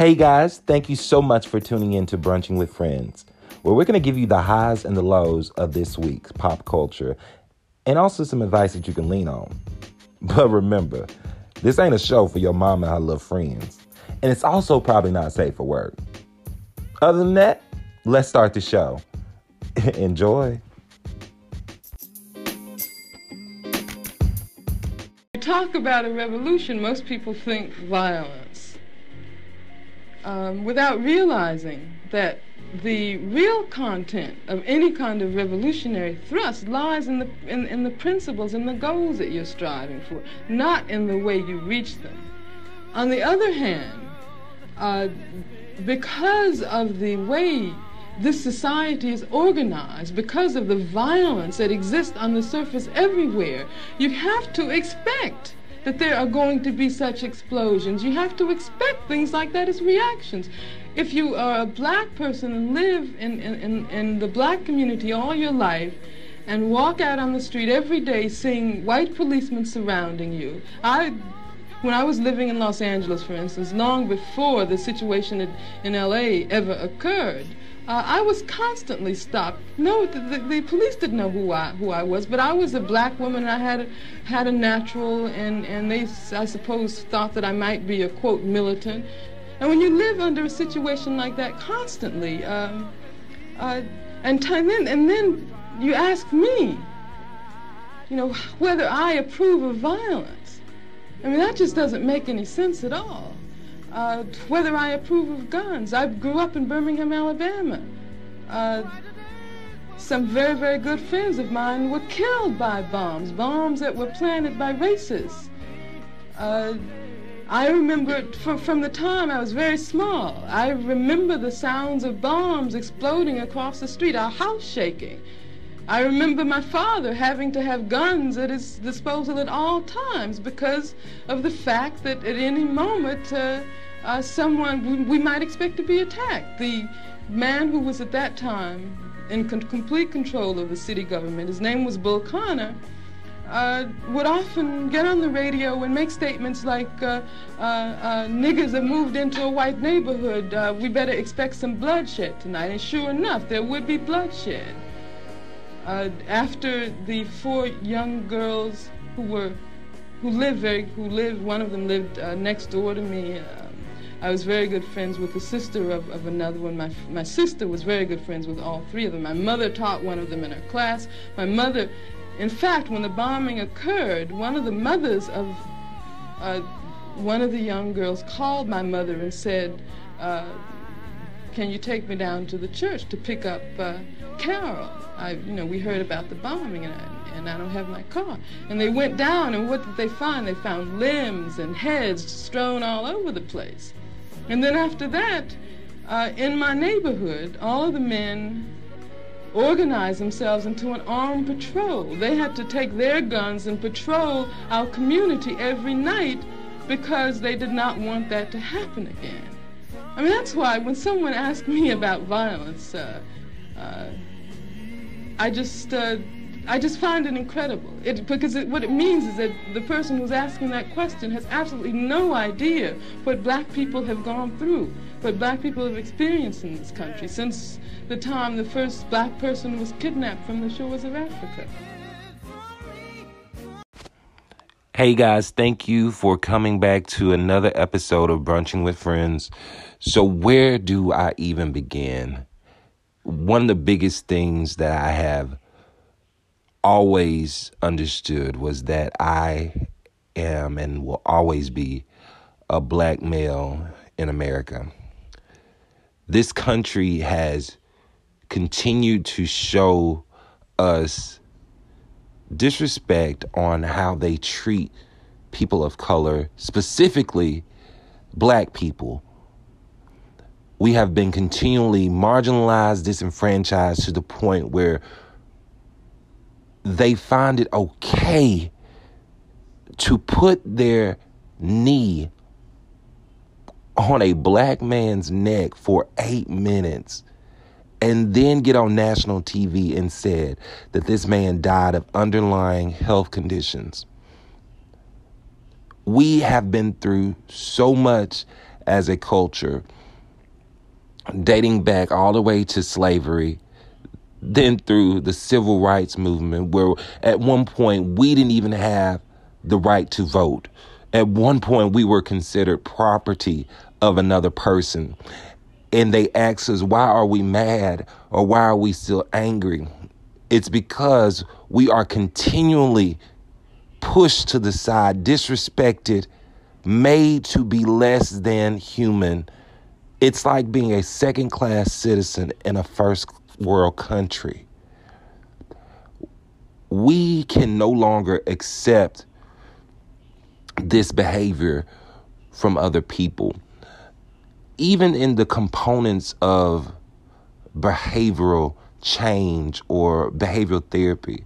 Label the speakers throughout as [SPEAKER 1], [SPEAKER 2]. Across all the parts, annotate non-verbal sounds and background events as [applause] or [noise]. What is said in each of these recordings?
[SPEAKER 1] Hey guys, thank you so much for tuning in to Brunching with Friends, where we're going to give you the highs and the lows of this week's pop culture and also some advice that you can lean on. [laughs] But remember, this ain't a show for your mom and her little friends, and it's also probably not safe for work. Other than that, let's start the show. [laughs] Enjoy.
[SPEAKER 2] Talk about a revolution, most people think violence um, without realizing that the real content of any kind of revolutionary thrust lies in the, in, in the principles and the goals that you're striving for, not in the way you reach them. On the other hand, uh, because of the way this society is organized because of the violence that exists on the surface everywhere. You have to expect that there are going to be such explosions. You have to expect things like that as reactions. If you are a black person and live in, in, in, the black community all your life, and walk out on the street every day seeing white policemen surrounding you. I when I was living in Los Angeles, for instance, long before the situation in LA ever occurred, uh, I was constantly stopped. No, the, the, the, police didn't know who I who I was, but I was a black woman. And I had a, had a natural, and and they I suppose thought that I might be a quote militant. And when you live under a situation like that constantly, um, uh, and time then and then you ask me, you know, whether I approve of violence. I mean, that just doesn't make any sense at all uh, whether I approve of guns. I grew up in Birmingham, Alabama. Uh, some very, very good friends of mine were killed by bombs, bombs that were planted by racists. Uh, I remember from, from the time I was very small, I remember the sounds of bombs exploding across the street, our house shaking. I remember my father having to have guns at his disposal at all times because of the fact that at any moment uh, uh, someone we, we, might expect to be attacked. The man who was at that time in con complete control of the city government, his name was Bull Connor, uh, would often get on the radio and make statements like, uh, uh, uh niggers have moved into a white neighborhood, uh, we better expect some bloodshed tonight. And sure enough, there would be bloodshed. Uh, after the four young girls who were, who lived very, who lived, one of them lived uh, next door to me. Um, I was very good friends with the sister of, of another one. My, my sister was very good friends with all three of them. My mother taught one of them in her class. My mother, in fact, when the bombing occurred, one of the mothers of uh, one of the young girls called my mother and said, uh, can you take me down to the church to pick up uh, Carol? I, you know, we heard about the bombing and I, and I don't have my car. And they went down and what did they find? They found limbs and heads strewn all over the place. And then after that, uh, in my neighborhood, all of the men organized themselves into an armed patrol. They had to take their guns and patrol our community every night because they did not want that to happen again. I mean, that's why when someone asks me about violence, uh, uh, I just uh, I just find it incredible. It, because it, what it means is that the person who's asking that question has absolutely no idea what black people have gone through, what black people have experienced in this country since the time the first black person was kidnapped from the shores of Africa.
[SPEAKER 1] Hey guys, thank you for coming back to another episode of Brunching with Friends. So, where do I even begin? One of the biggest things that I have always understood was that I am and will always be a black male in America. This country has continued to show us disrespect on how they treat people of color, specifically black people we have been continually marginalized, disenfranchised to the point where they find it okay to put their knee on a black man's neck for eight minutes and then get on national TV and said that this man died of underlying health conditions. We have been through so much as a culture, dating back all the way to slavery, then through the civil rights movement, where at one point we didn't even have the right to vote. At one point, we were considered property of another person. And they ask us, why are we mad or why are we still angry? It's because we are continually pushed to the side, disrespected, made to be less than human. It's like being a second class citizen in a first world country. We can no longer accept this behavior from other people. Even in the components of behavioral change or behavioral therapy,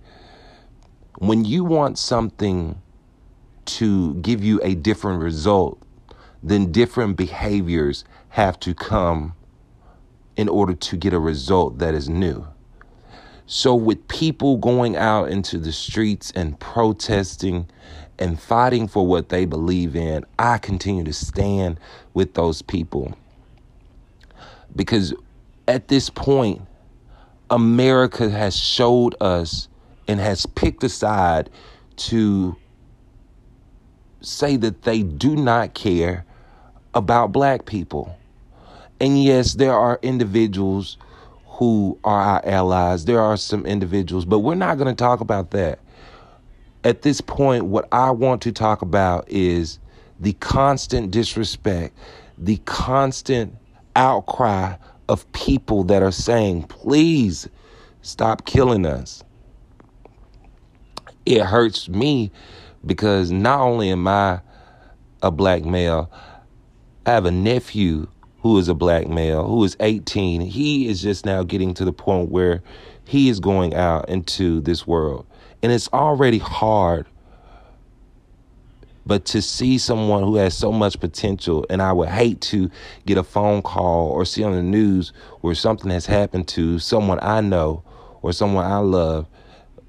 [SPEAKER 1] when you want something to give you a different result, then different behaviors have to come in order to get a result that is new. So, with people going out into the streets and protesting and fighting for what they believe in, I continue to stand with those people. Because at this point, America has showed us and has picked a side to say that they do not care about black people. And yes, there are individuals who are our allies. There are some individuals, but we're not going to talk about that at this point, what I want to talk about is the constant disrespect, the constant outcry of people that are saying, please stop killing us. It hurts me because not only am I a black male, I have a nephew who is a black male who is 18. He is just now getting to the point where he is going out into this world. And it's already hard. But to see someone who has so much potential, and I would hate to get a phone call or see on the news where something has happened to someone I know or someone I love,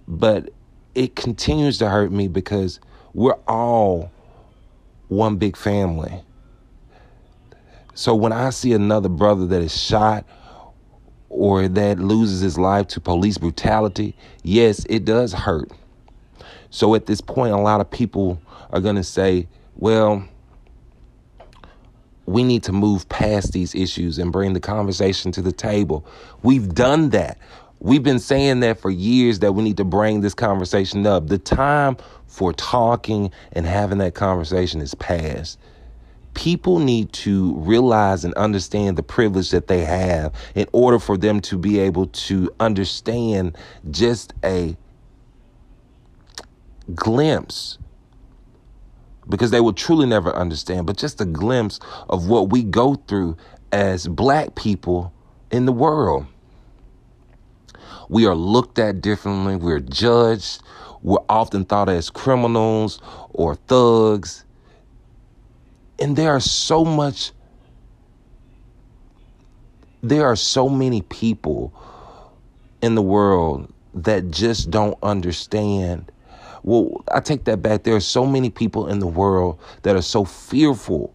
[SPEAKER 1] but it continues to hurt me because we're all one big family. So when I see another brother that is shot or that loses his life to police brutality, yes, it does hurt. So at this point, a lot of people are going to say, well, we need to move past these issues and bring the conversation to the table. We've done that. We've been saying that for years that we need to bring this conversation up. The time for talking and having that conversation is past people need to realize and understand the privilege that they have in order for them to be able to understand just a glimpse. Because they will truly never understand but just a glimpse of what we go through as black people in the world. We are looked at differently. We're judged. We're often thought as criminals or thugs and there are so much, there are so many people in the world that just don't understand. Well, I take that back. There are so many people in the world that are so fearful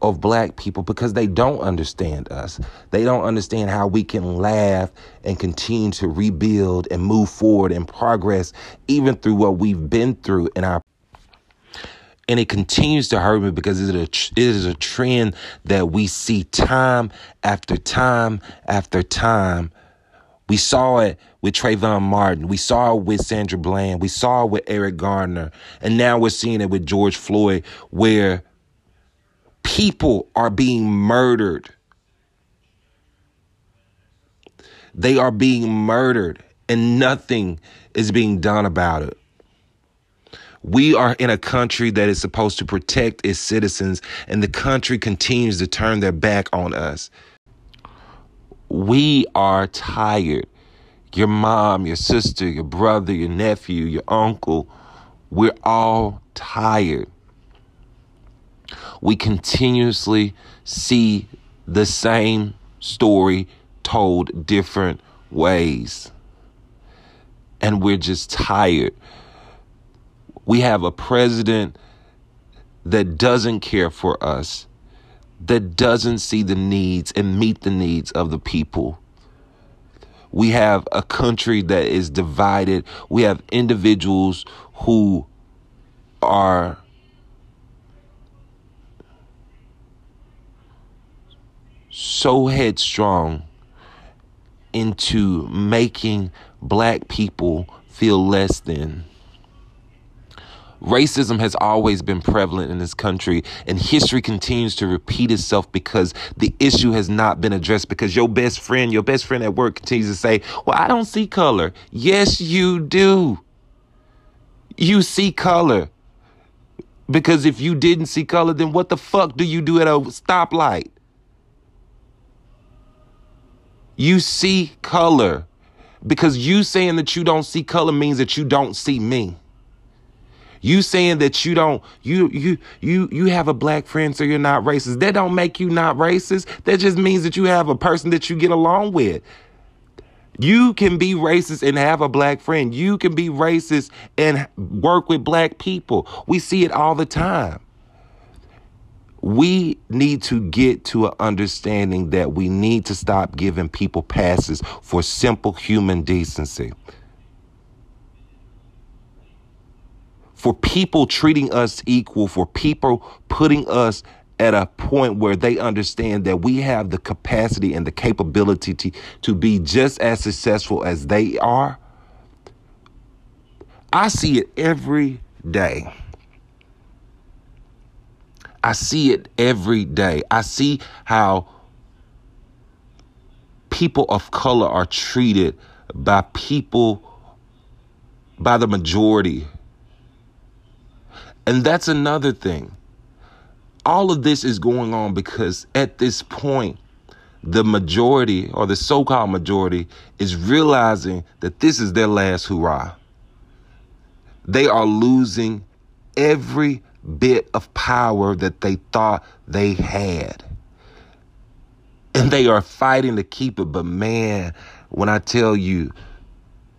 [SPEAKER 1] of black people because they don't understand us. They don't understand how we can laugh and continue to rebuild and move forward and progress even through what we've been through in our and it continues to hurt me because it is, a, it is a trend that we see time after time after time. We saw it with Trayvon Martin. We saw it with Sandra Bland. We saw it with Eric Garner. And now we're seeing it with George Floyd, where people are being murdered. They are being murdered, and nothing is being done about it. We are in a country that is supposed to protect its citizens, and the country continues to turn their back on us. We are tired. Your mom, your sister, your brother, your nephew, your uncle, we're all tired. We continuously see the same story told different ways. And we're just tired. We have a president that doesn't care for us, that doesn't see the needs and meet the needs of the people. We have a country that is divided. We have individuals who are so headstrong into making black people feel less than. Racism has always been prevalent in this country, and history continues to repeat itself because the issue has not been addressed. Because your best friend, your best friend at work, continues to say, Well, I don't see color. Yes, you do. You see color. Because if you didn't see color, then what the fuck do you do at a stoplight? You see color. Because you saying that you don't see color means that you don't see me. You saying that you don't you you you you have a black friend so you're not racist. That don't make you not racist. That just means that you have a person that you get along with. You can be racist and have a black friend. You can be racist and work with black people. We see it all the time. We need to get to an understanding that we need to stop giving people passes for simple human decency. For people treating us equal, for people putting us at a point where they understand that we have the capacity and the capability to, to be just as successful as they are. I see it every day. I see it every day. I see how people of color are treated by people, by the majority. And that's another thing. All of this is going on because at this point, the majority or the so called majority is realizing that this is their last hurrah. They are losing every bit of power that they thought they had. And they are fighting to keep it. But man, when I tell you,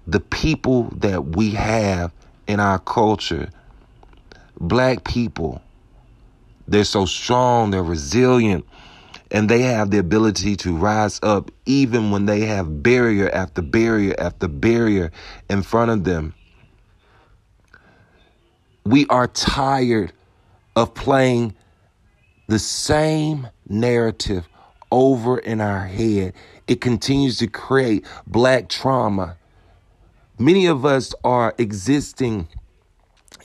[SPEAKER 1] the people that we have in our culture, black people, they're so strong, they're resilient, and they have the ability to rise up even when they have barrier after barrier after barrier in front of them. We are tired of playing the same narrative over in our head. It continues to create black trauma. Many of us are existing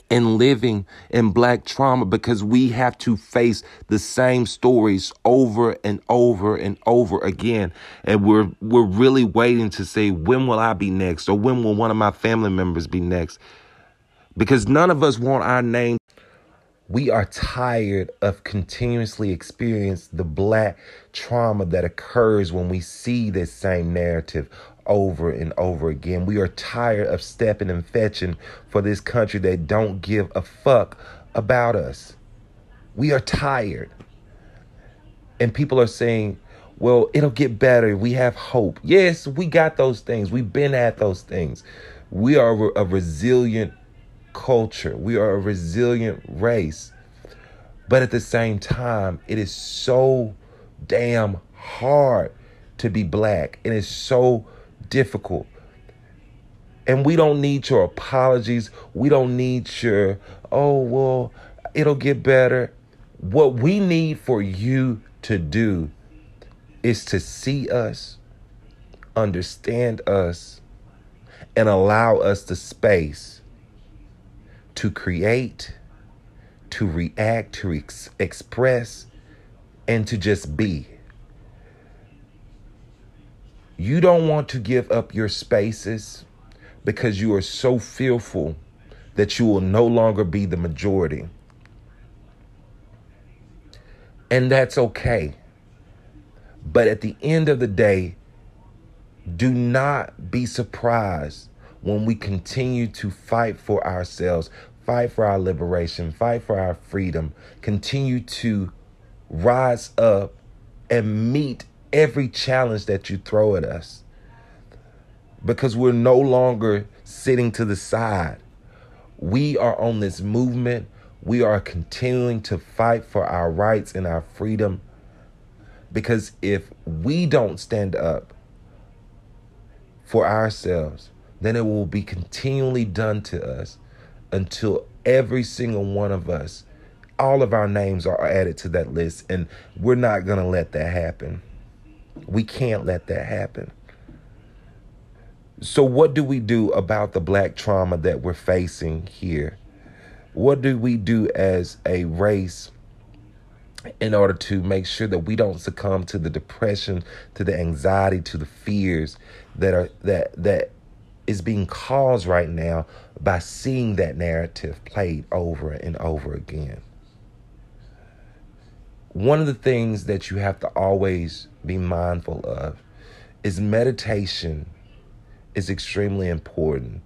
[SPEAKER 1] and living in black trauma because we have to face the same stories over and over and over again. And we're we're really waiting to say when will I be next? Or when will one of my family members be next? Because none of us want our name. We are tired of continuously experiencing the black trauma that occurs when we see this same narrative over and over again. We are tired of stepping and fetching for this country that don't give a fuck about us. We are tired. And people are saying, well, it'll get better. We have hope. Yes, we got those things. We've been at those things. We are a resilient culture. We are a resilient race. But at the same time, it is so damn hard to be black. It is so difficult. And we don't need your apologies. We don't need your, oh, well, it'll get better. What we need for you to do is to see us, understand us, and allow us the space to create, to react, to ex- express, and to just be. You don't want to give up your spaces because you are so fearful that you will no longer be the majority. And that's okay. But at the end of the day, do not be surprised when we continue to fight for ourselves, fight for our liberation, fight for our freedom, continue to rise up and meet every challenge that you throw at us. Because we're no longer sitting to the side. We are on this movement. We are continuing to fight for our rights and our freedom. Because if we don't stand up for ourselves, then it will be continually done to us until every single one of us, all of our names are added to that list. And we're not going to let that happen. We can't let that happen. So, what do we do about the black trauma that we're facing here? What do we do as a race in order to make sure that we don't succumb to the depression, to the anxiety, to the fears that are that that is being caused right now by seeing that narrative played over and over again. One of the things that you have to always be mindful of is meditation is extremely important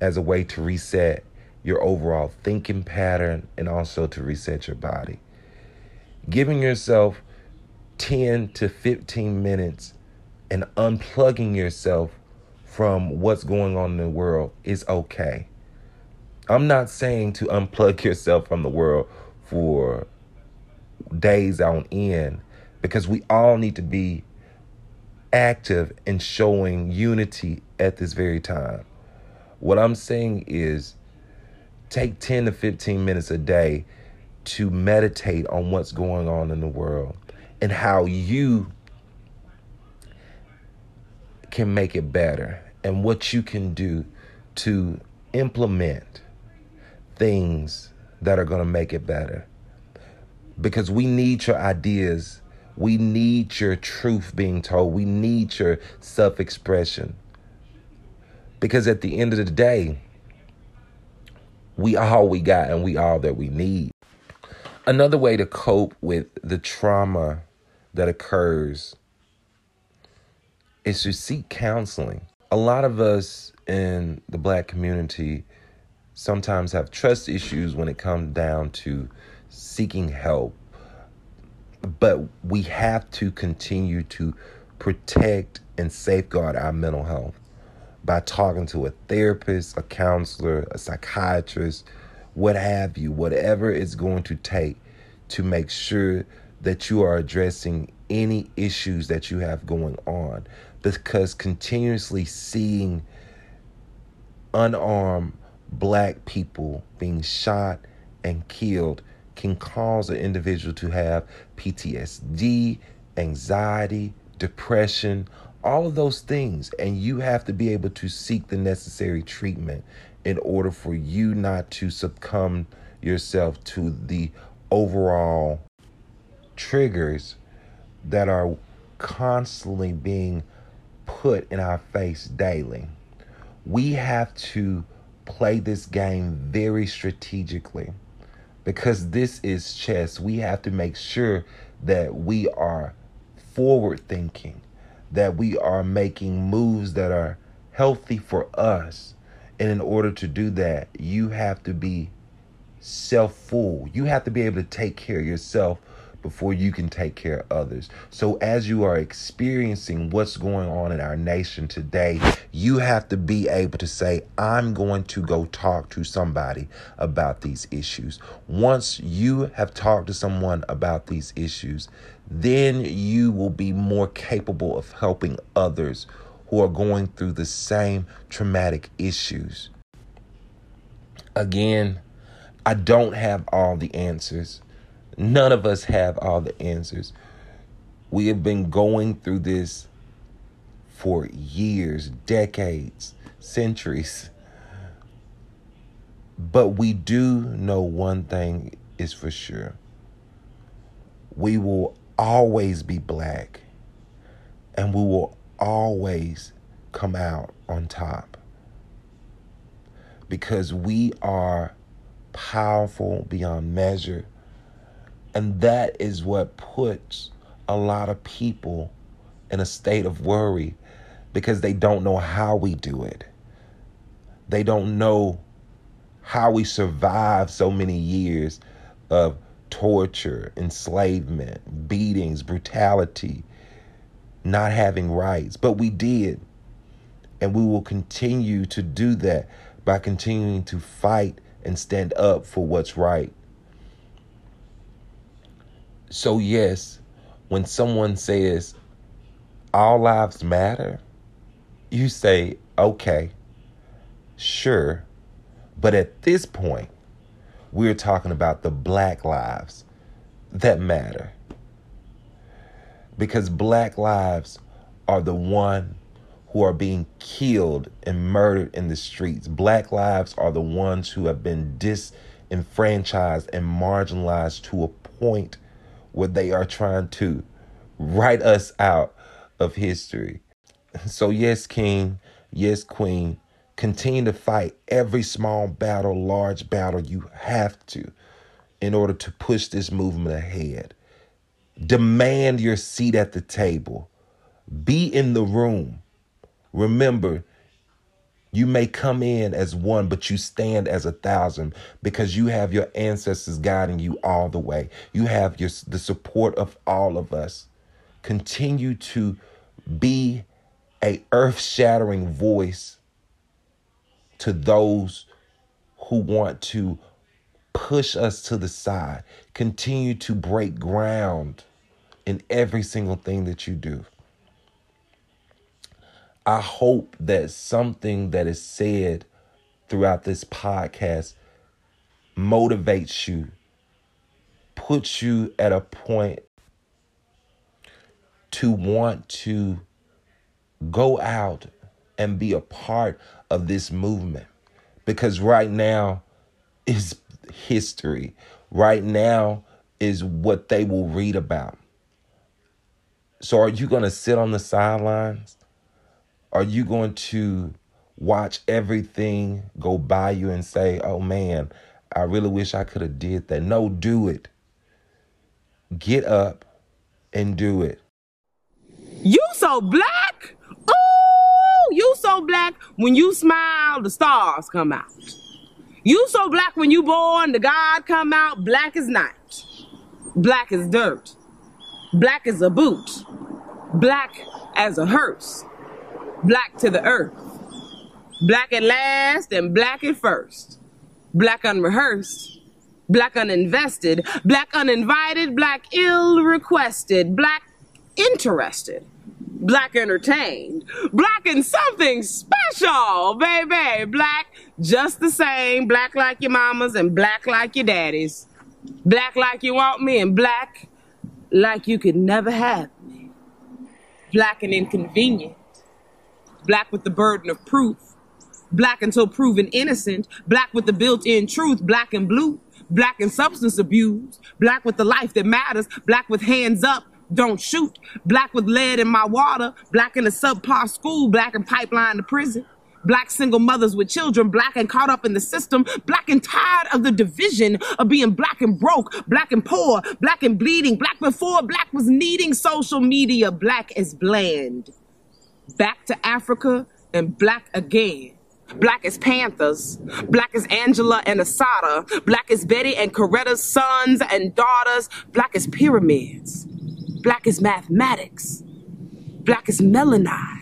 [SPEAKER 1] as a way to reset your overall thinking pattern and also to reset your body. Giving yourself 10 to 15 minutes and unplugging yourself from what's going on in the world is okay. I'm not saying to unplug [laughs] yourself from the world for days on end because we all need to be active in showing unity at this very time. What I'm saying is take 10 to 15 minutes a day to meditate on what's going on in the world and how you can make it better and what you can do to implement things that are going to make it better. Because we need your ideas. We need your truth being told. We need your self expression. Because at the end of the day, we all we got and we all that we need. Another way to cope with the trauma that occurs is to seek counseling. A lot of us in the black community sometimes have trust issues when it comes down to seeking help. But we have to continue to protect and safeguard our mental health by talking to a therapist, a counselor, a psychiatrist, what have you, whatever it's going to take to make sure that you are addressing any issues that you have going on. Because continuously seeing unarmed black people being shot and killed can cause an individual to have PTSD, anxiety, depression, all of those things. And you have to be able to seek the necessary treatment in order for you not to succumb yourself to the overall triggers that are constantly being put in our face daily. We have to play this game very strategically because this is chess. We have to make sure that we are forward thinking that we are making moves that are healthy for us. And in order to do that, you have to be self full. You have to be able to take care of yourself before you can take care of others. So, as you are experiencing what's going on in our nation today, you have to be able to say, I'm going to go talk to somebody about these issues. Once you have talked to someone about these issues, then you will be more capable of helping others who are going through the same traumatic issues. Again, I don't have all the answers. None of us have all the answers. We have been going through this for years, decades, centuries. But we do know one thing is for sure. We will always be black and we will always come out on top because we are powerful beyond measure and that is what puts a lot of people in a state of worry because they don't know how we do it. They don't know how we survive so many years of torture, enslavement, beatings, brutality, not having rights. But we did. And we will continue to do that by continuing to fight and stand up for what's right. So, yes, when someone says, all lives matter, you say, okay, sure. But at this point, we're talking about the black lives that matter. Because black lives are the one who are being killed and murdered in the streets. Black lives are the ones who have been disenfranchised and marginalized to a point where they are trying to write us out of history. So, yes, King, yes, Queen, continue to fight every small battle, large battle you have to in order to push this movement ahead. Demand your seat at the table. Be in the room. Remember, you may come in as one, but you stand as a thousand because you have your ancestors guiding you all the way. You have your, the support of all of us. Continue to be a earth-shattering voice to those who want to push us to the side. Continue to break ground in every single thing that you do. I hope that something that is said throughout this podcast motivates you, puts you at a point to want to go out and be a part of this movement. Because right now is history. Right now is what they will read about. So, are you going to sit on the sidelines? Are you going to watch everything go by you and say, "Oh man, I really wish I could have did that." No, do it. Get up and do it.
[SPEAKER 3] You so black? Ooh, you so black. When you smile, the stars come out. You so black when you born, the God come out. Black as night. Black as dirt. Black as a boot. Black as a hearse black to the earth. Black at last and black at first. Black unrehearsed. Black uninvested. Black uninvited. Black ill requested. Black interested. Black entertained. Black in something special, baby. Black just the same. Black like your mamas and black like your daddies. Black like you want me and black like you could never have me. Black and inconvenient black with the burden of proof, black until proven innocent, black with the built in truth, black and blue, black and substance abuse, black with the life that matters, black with hands up, don't shoot, black with lead in my water, black in a subpar school, black and pipeline to prison. Black single mothers with children, black and caught up in the system, black and tired of the division of being black and broke, black and poor, black and bleeding, black before black was needing social media, black as bland back to Africa and black again. Black as Panthers, black as Angela and Assata, black as Betty and Coretta's sons and daughters, black as pyramids, black as mathematics, black as melanized,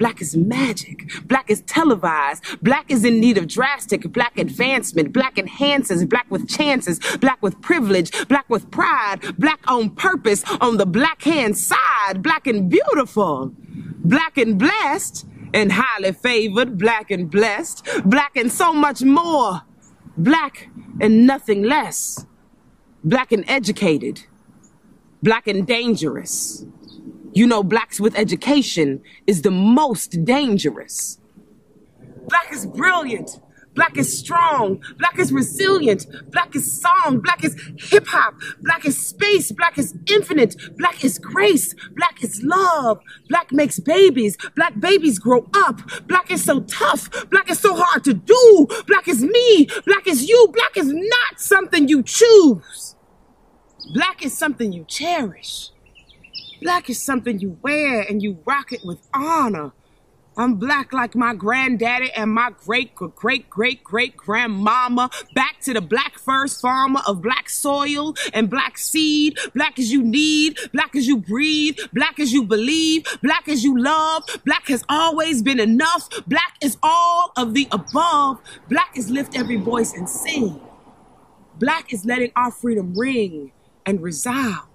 [SPEAKER 3] black is magic, black is televised, black is in need of drastic black advancement, black enhances, black with chances, black with privilege, black with pride, black on purpose, on the black hand side, black and beautiful. Black and blessed, and highly favored, black and blessed, black and so much more, black and nothing less, black and educated, black and dangerous. You know, blacks with education is the most dangerous. Black is brilliant. Black is strong. Black is resilient. Black is song. Black is hip hop. Black is space. Black is infinite. Black is grace. Black is love. Black makes babies. Black babies grow up. Black is so tough. Black is so hard to do. Black is me. Black is you. Black is not something you choose. Black is something you cherish. Black is something you wear and you rock it with honor. I'm black like my granddaddy and my great great great great grandmama. Back to the black first farmer of black soil and black seed. Black as you need, black as you breathe, black as you believe, black as you love. Black has always been enough. Black is all of the above. Black is lift every voice and sing. Black is letting our freedom ring and resound.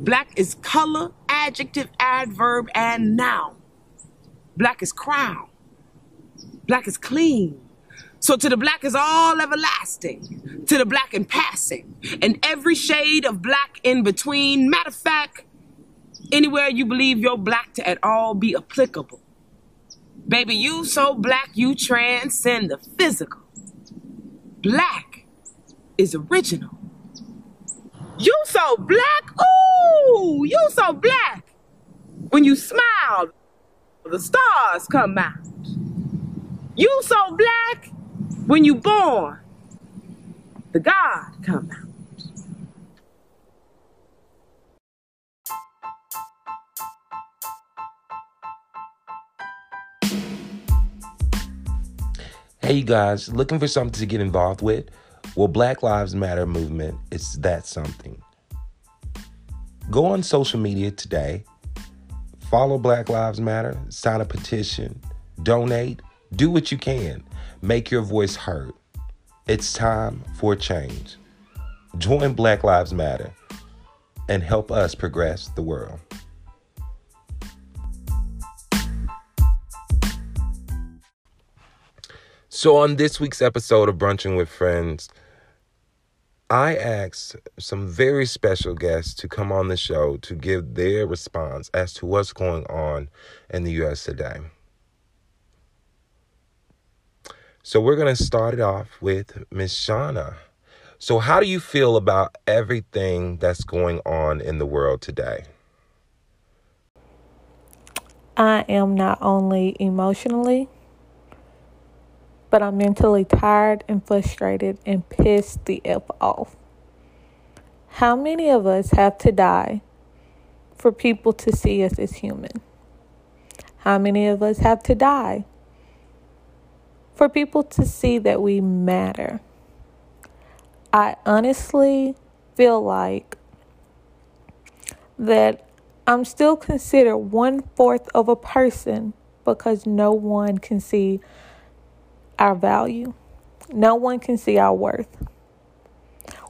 [SPEAKER 3] Black is color, adjective, adverb, and noun. Black is crown. Black is clean. So to the black is all everlasting, to the black in passing, and every shade of black in between. Matter of fact, anywhere you believe your black to at all be applicable. Baby, you so black you transcend the physical. Black is original. You so black, ooh, you so black. When you smile, the stars come out. You so black, when you born, the God come out.
[SPEAKER 1] Hey, you guys, looking for something to get involved with? Well, Black Lives Matter movement is that something. Go on social media today, follow Black Lives Matter, sign a petition, donate, do what you can, make your voice heard. It's time for change. Join Black Lives Matter and help us progress the world. So, on this week's episode of Brunching with Friends, I asked some very special guests to come on the show to give their response as to what's going on in the U.S. today. So, we're going to start it off with Miss Shauna. So, how do you feel about everything that's going on in the world today?
[SPEAKER 4] I am not only emotionally but I'm mentally tired and frustrated and pissed the F off. How many of us have to die for people to see us as human? How many of us have to die for people to see that we matter? I honestly feel like that I'm still considered one fourth of a person because no one can see our value. No one can see our worth.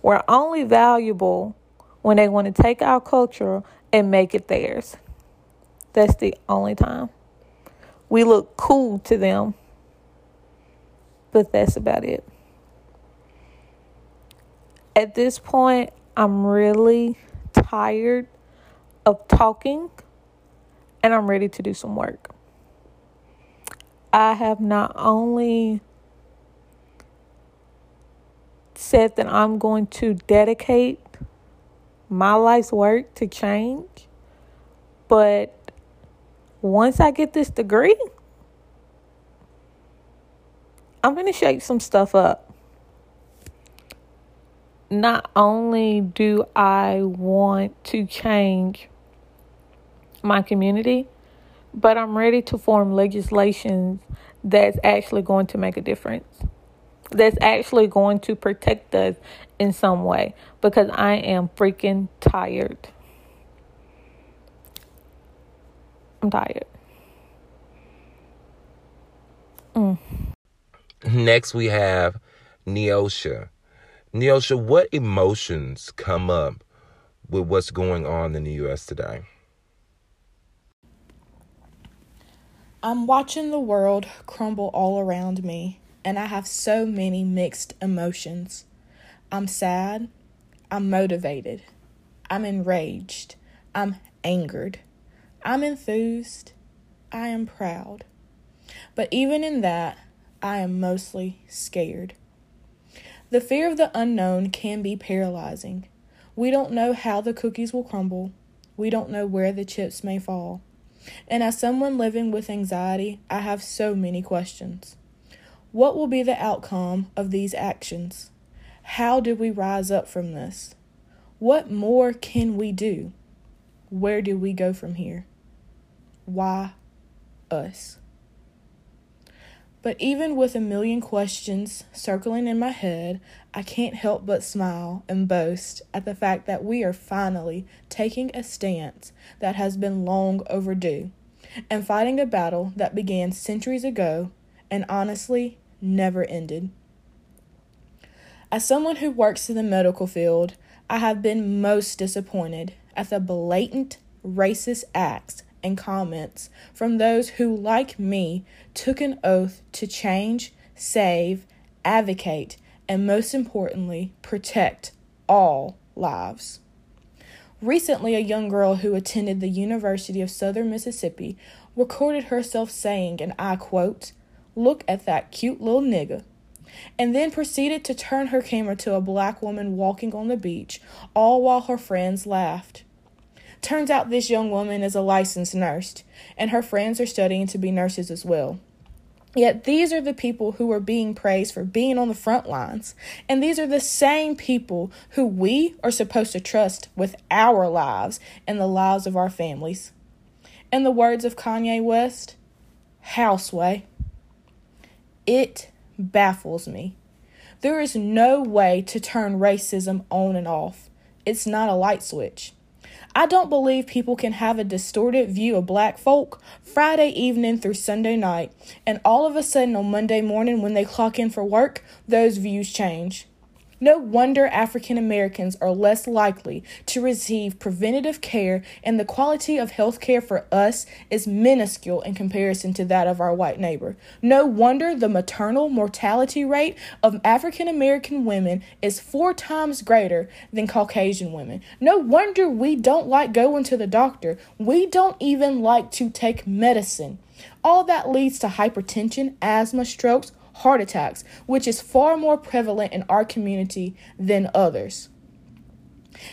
[SPEAKER 4] We're only valuable when they want to take our culture and make it theirs. That's the only time. We look cool to them, but that's about it. At this point, I'm really tired of talking and I'm ready to do some work. I have not only said that I'm going to dedicate my life's work to change, but once I get this degree, I'm going to shake some stuff up. Not only do I want to change my community, but I'm ready to form legislation that's actually going to make a difference. That's actually going to protect us in some way because I am freaking tired. I'm tired.
[SPEAKER 1] Mm. Next, we have Neosha. Neosha, what emotions come up with what's going on in the U.S. today?
[SPEAKER 5] I'm watching the world crumble all around me, and I have so many mixed emotions. I'm sad. I'm motivated. I'm enraged. I'm angered. I'm enthused. I am proud. But even in that, I am mostly scared. The fear of the unknown can be paralyzing. We don't know how the cookies will crumble. We don't know where the chips may fall. And as someone living with anxiety, I have so many questions. What will be the outcome of these actions? How do we rise up from this? What more can we do? Where do we go from here? Why us? But even with a million questions circling in my head, I can't help but smile and boast at the fact that we are finally taking a stance that has been long overdue and fighting a battle that began centuries ago and honestly never ended. As someone who works in the medical field, I have been most disappointed at the blatant racist acts and comments from those who, like me, took an oath to change, save, advocate, and most importantly, protect all lives. Recently, a young girl who attended the University of Southern Mississippi recorded herself saying, and I quote, Look at that cute little nigga. And then proceeded to turn her camera to a black woman walking on the beach, all while her friends laughed. Turns out this young woman is a licensed nurse, and her friends are studying to be nurses as well. Yet these are the people who are being praised for being on the front lines. And these are the same people who we are supposed to trust with our lives and the lives of our families. In the words of Kanye West, how Sway. It baffles me. There is no way to turn racism on and off. It's not a light switch. I don't believe people can have a distorted view of black folk Friday evening through Sunday night, and all of a sudden on Monday morning when they clock in for work, those views change. No wonder African Americans are less likely to receive preventative care, and the quality of health care for us is minuscule in comparison to that of our white neighbor. No wonder the maternal mortality rate of African American women is four times greater than Caucasian women. No wonder we don't like going to the doctor. We don't even like to take medicine. All that leads to hypertension, asthma, strokes, heart attacks, which is far more prevalent in our community than others.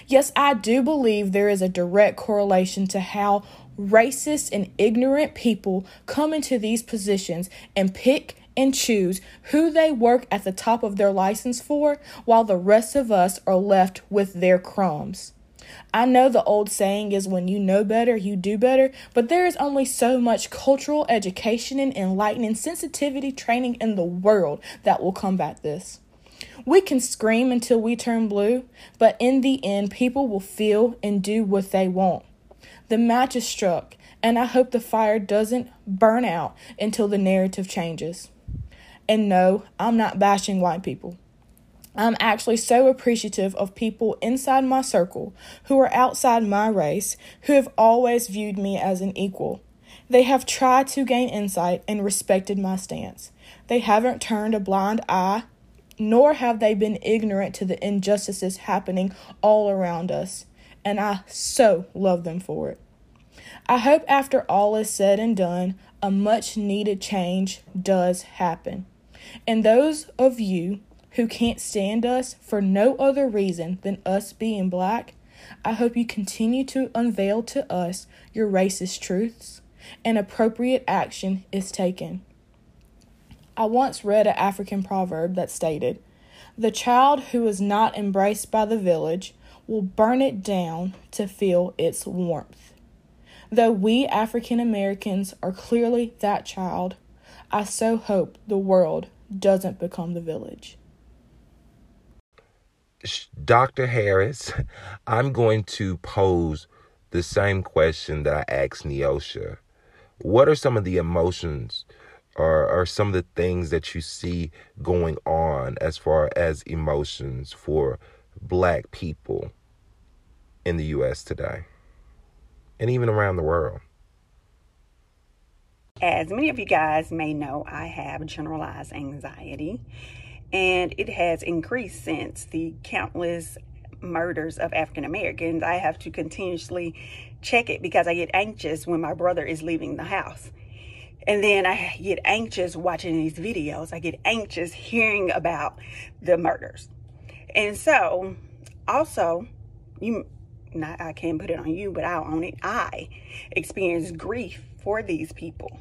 [SPEAKER 5] Yes, I do believe there is a direct correlation to how racist and ignorant people come into these positions and pick and choose who they work at the top of their license for, while the rest of us are left with their crumbs. I know the old saying is when you know better, you do better, but there is only so much cultural education and enlightening sensitivity training in the world that will combat this. We can scream until we turn blue, but in the end, people will feel and do what they want. The match is struck, and I hope the fire doesn't burn out until the narrative changes. And no, I'm not bashing white people. I'm actually so appreciative of people inside my circle who are outside my race who have always viewed me as an equal. They have tried to gain insight and respected my stance. They haven't turned a blind eye, nor have they been ignorant to the injustices happening all around us. And I so love them for it. I hope after all is said and done, a much needed change does happen. And those of you who can't stand us for no other reason than us being black, I hope you continue to unveil to us your racist truths and appropriate action is taken. I once read an African proverb that stated, The child who is not embraced by the village will burn it down to feel its warmth. Though we African Americans are clearly that child, I so hope the world doesn't become the village.
[SPEAKER 1] Dr. Harris, I'm going to pose the same question that I asked Neosha. What are some of the emotions or, or some of the things that you see going on as far as emotions for black people in the U.S. today and even around the world?
[SPEAKER 6] As many of you guys may know, I have generalized anxiety and it has increased since the countless murders of African Americans. I have to continuously check it because I get anxious when my brother is leaving the house. And then I get anxious watching these videos. I get anxious hearing about the murders. And so, also, you not I can't put it on you, but I'll own it. I experience grief for these people.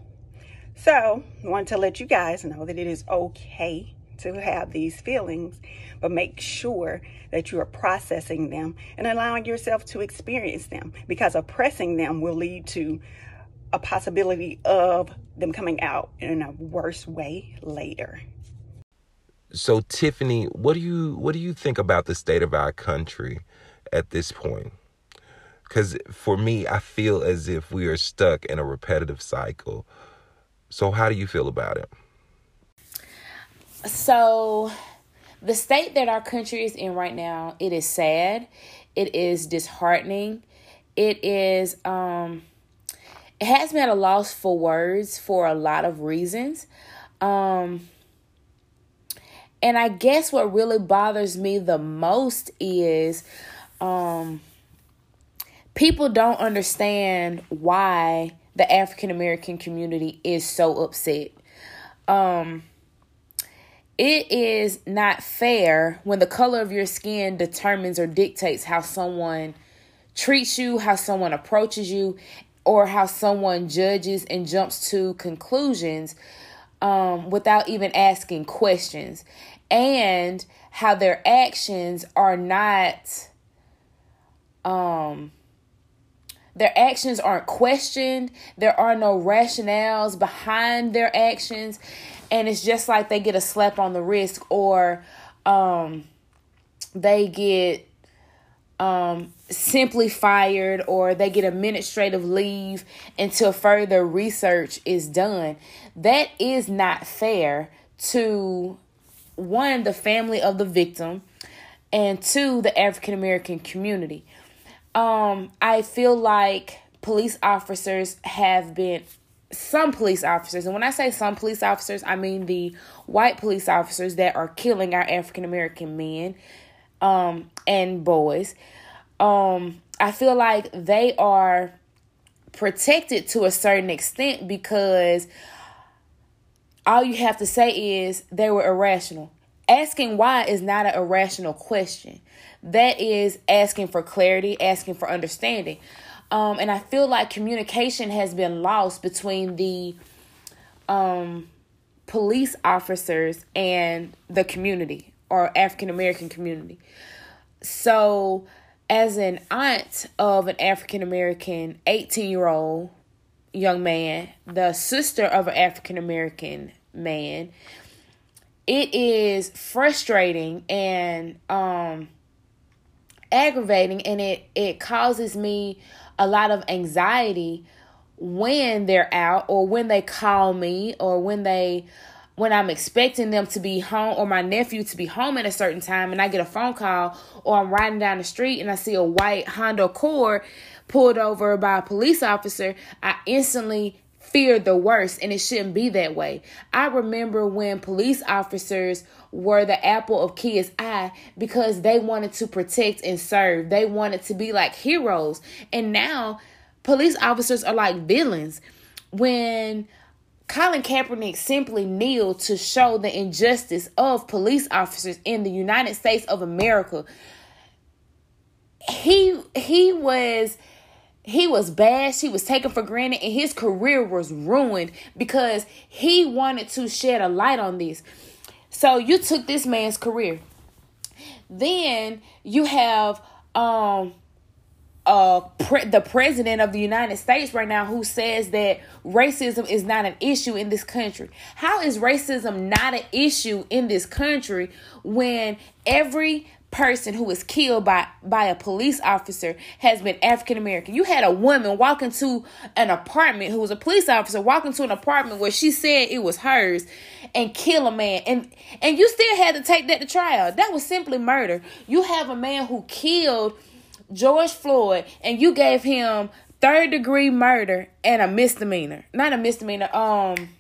[SPEAKER 6] So, I want to let you guys know that it is okay to have these feelings, but make sure that you are processing them and allowing yourself to experience them because oppressing them will lead to a possibility of them coming out in a worse way later.
[SPEAKER 1] So Tiffany, what do you what do you think about the state of our country at this point? Cuz for me, I feel as if we are stuck in a repetitive cycle. So how do you feel about it?
[SPEAKER 7] So, the state that our country is in right now, it is sad, it is disheartening, it is um it has me at a loss for words for a lot of reasons. Um and I guess what really bothers me the most is um people don't understand why the African American community is so upset. Um it is not fair when the color of your skin determines or dictates how someone treats you, how someone approaches you, or how someone judges and jumps to conclusions um, without even asking questions, and how their actions are not. Um, their actions aren't questioned. There are no rationales behind their actions. And it's just like they get a slap on the wrist or um, they get um, simply fired or they get administrative leave until further research is done. That is not fair to one, the family of the victim, and two, the African American community. Um, I feel like police officers have been some police officers, and when I say some police officers, I mean the white police officers that are killing our African American men um, and boys. Um, I feel like they are protected to a certain extent because all you have to say is they were irrational. Asking why is not an irrational question that is asking for clarity, asking for understanding. Um, and I feel like communication has been lost between the um, police officers and the community or African American community. So, as an aunt of an African American 18 year old young man, the sister of an African American man, it is frustrating and um aggravating and it it causes me a lot of anxiety when they're out or when they call me or when they when I'm expecting them to be home or my nephew to be home at a certain time and I get a phone call or I'm riding down the street and I see a white Honda Accord pulled over by a police officer, I instantly fear the worst and it shouldn't be that way. I remember when police officers were the apple of kids' eye because they wanted to protect and serve. They wanted to be like heroes. And now police officers are like villains. When Colin Kaepernick simply kneeled to show the injustice of police officers in the United States of America. He he was he was bashed, he was taken for granted, and his career was ruined because he wanted to shed a light on this. So you took this man's career. Then you have um uh pre- the president of the United States right now who says that racism is not an issue in this country. How is racism not an issue in this country when every person who was killed by by a police officer has been African American. You had a woman walk into an apartment who was a police officer walk into an apartment where she said it was hers and kill a man and and you still had to take that to trial. That was simply murder. You have a man who killed George Floyd and you gave him third degree murder and a misdemeanor. Not a misdemeanor, um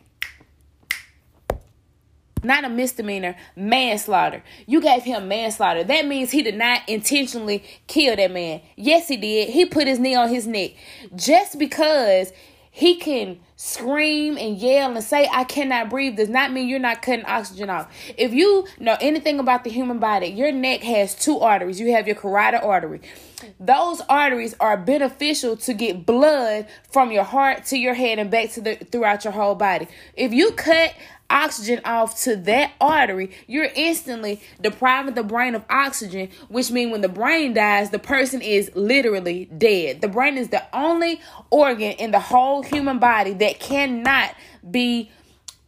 [SPEAKER 7] not a misdemeanor, manslaughter. You gave him manslaughter. That means he did not intentionally kill that man. Yes, he did. He put his knee on his neck. Just because he can scream and yell and say, I cannot breathe, does not mean you're not cutting oxygen off. If you know anything about the human body, your neck has two arteries. You have your carotid artery. Those arteries are beneficial to get blood from your heart to your head and back to the throughout your whole body. If you cut oxygen off to that artery, you're instantly depriving the brain of oxygen, which means when the brain dies, the person is literally dead. The brain is the only organ in the whole human body that cannot be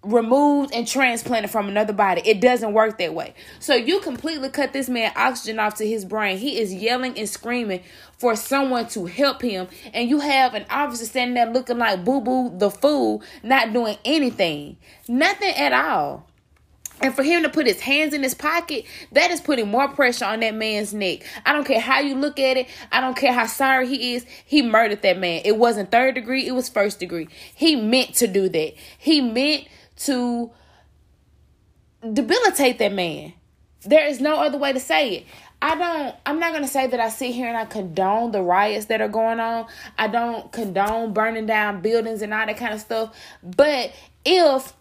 [SPEAKER 7] removed and transplanted from another body. It doesn't work that way. So you completely cut this man oxygen off to his brain. He is yelling and screaming for someone to help him. And you have an officer standing there looking like Boo Boo the fool, not doing anything. Nothing at all. And for him to put his hands in his pocket, that is putting more pressure on that man's neck. I don't care how you look at it. I don't care how sorry he is. He murdered that man. It wasn't third degree, it was first degree. He meant to do that. He meant to debilitate that man. There is no other way to say it. I don't I'm not going to say that I sit here and I condone the riots that are going on. I don't condone burning down buildings and all that kind of stuff. But if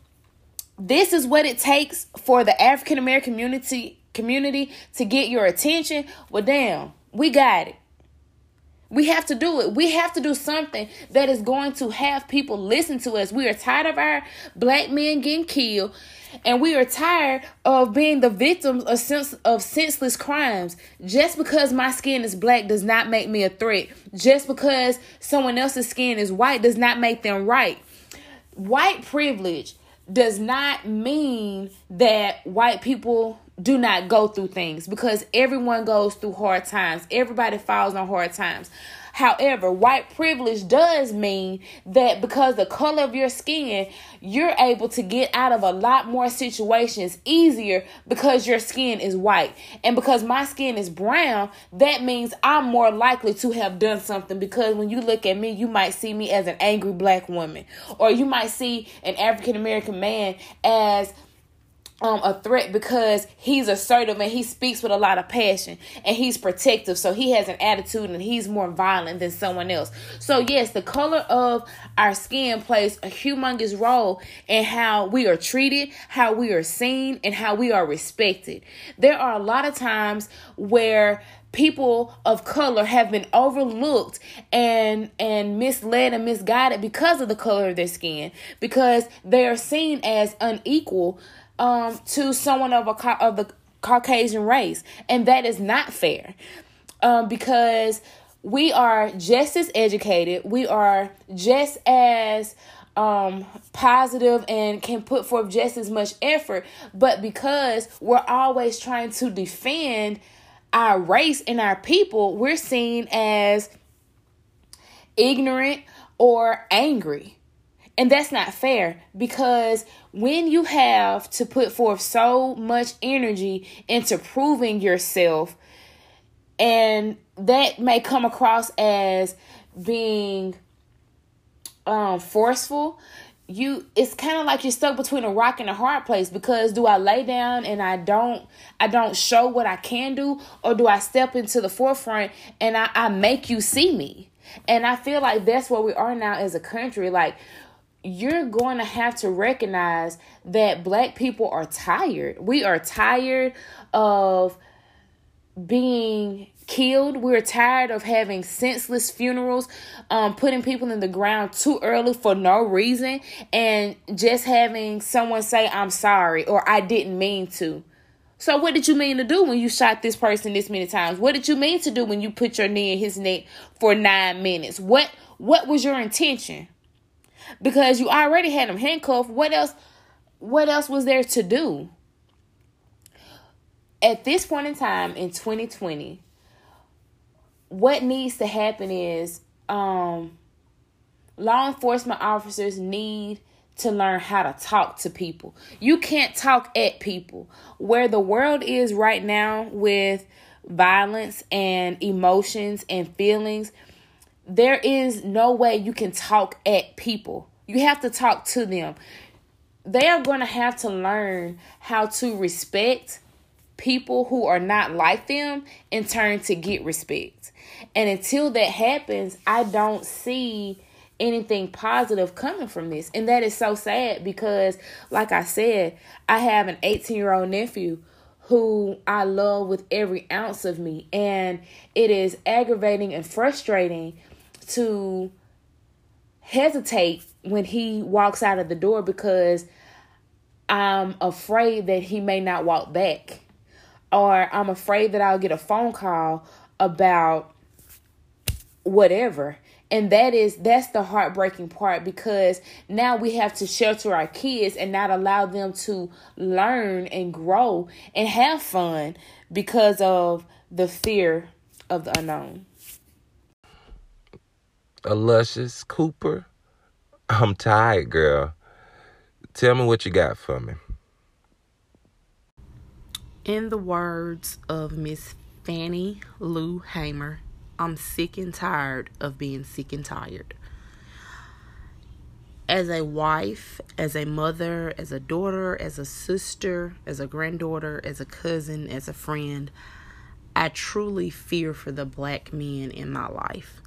[SPEAKER 7] this is what it takes for the African American community community to get your attention, well damn, we got it. We have to do it. We have to do something that is going to have people listen to us. We are tired of our black men getting killed, and we are tired of being the victims of sense of senseless crimes. Just because my skin is black does not make me a threat. Just because someone else's skin is white does not make them right. White privilege does not mean that white people do not go through things because everyone goes through hard times. Everybody falls on hard times. However, white privilege does mean that because the color of your skin, you're able to get out of a lot more situations easier because your skin is white. And because my skin is brown, that means I'm more likely to have done something because when you look at me, you might see me as an angry black woman, or you might see an African American man as um a threat because he's assertive and he speaks with a lot of passion and he's protective. So he has an attitude and he's more violent than someone else. So yes the color of our skin plays a humongous role in how we are treated how we are seen and how we are respected. There are a lot of times where people of color have been overlooked and and misled and misguided because of the color of their skin because they are seen as unequal um, to someone of a of the Caucasian race, and that is not fair, um, because we are just as educated, we are just as um, positive and can put forth just as much effort, but because we're always trying to defend our race and our people, we're seen as ignorant or angry. And that's not fair because when you have to put forth so much energy into proving yourself, and that may come across as being um, forceful, you it's kind of like you're stuck between a rock and a hard place because do I lay down and I don't I don't show what I can do or do I step into the forefront and I, I make you see me? And I feel like that's where we are now as a country. Like you're going to have to recognize that black people are tired. We are tired of being killed. We're tired of having senseless funerals, um, putting people in the ground too early for no reason, and just having someone say, I'm sorry, or I didn't mean to. So, what did you mean to do when you shot this person this many times? What did you mean to do when you put your knee in his neck for nine minutes? What What was your intention? Because you already had him handcuffed. What else? What else was there to do? At this point in time in 2020, what needs to happen is um, law enforcement officers need to learn how to talk to people. You can't talk at people. Where the world is right now with violence and emotions and feelings, there is no way you can talk at people. You have to talk to them. They are going to have to learn how to respect people who are not like them in turn to get respect. And until that happens, I don't see anything positive coming from this. And that is so sad because, like I said, I have an 18 year old nephew who I love with every ounce of me. And it is aggravating and frustrating to hesitate when he walks out of the door because I'm afraid that he may not walk back. Or I'm afraid that I'll get a phone call about whatever. And that is that's the heartbreaking part because now we have to shelter our kids and not allow them to learn and grow and have fun because of the fear of the unknown
[SPEAKER 1] a luscious Cooper. I'm tired, girl. Tell me what you got for me.
[SPEAKER 8] In the words of Miss Fannie Lou Hamer, I'm sick and tired of being sick and tired. As a wife, as a mother, as a daughter, as a sister, as a granddaughter, as a cousin, as a friend, I truly fear for the black men in my life.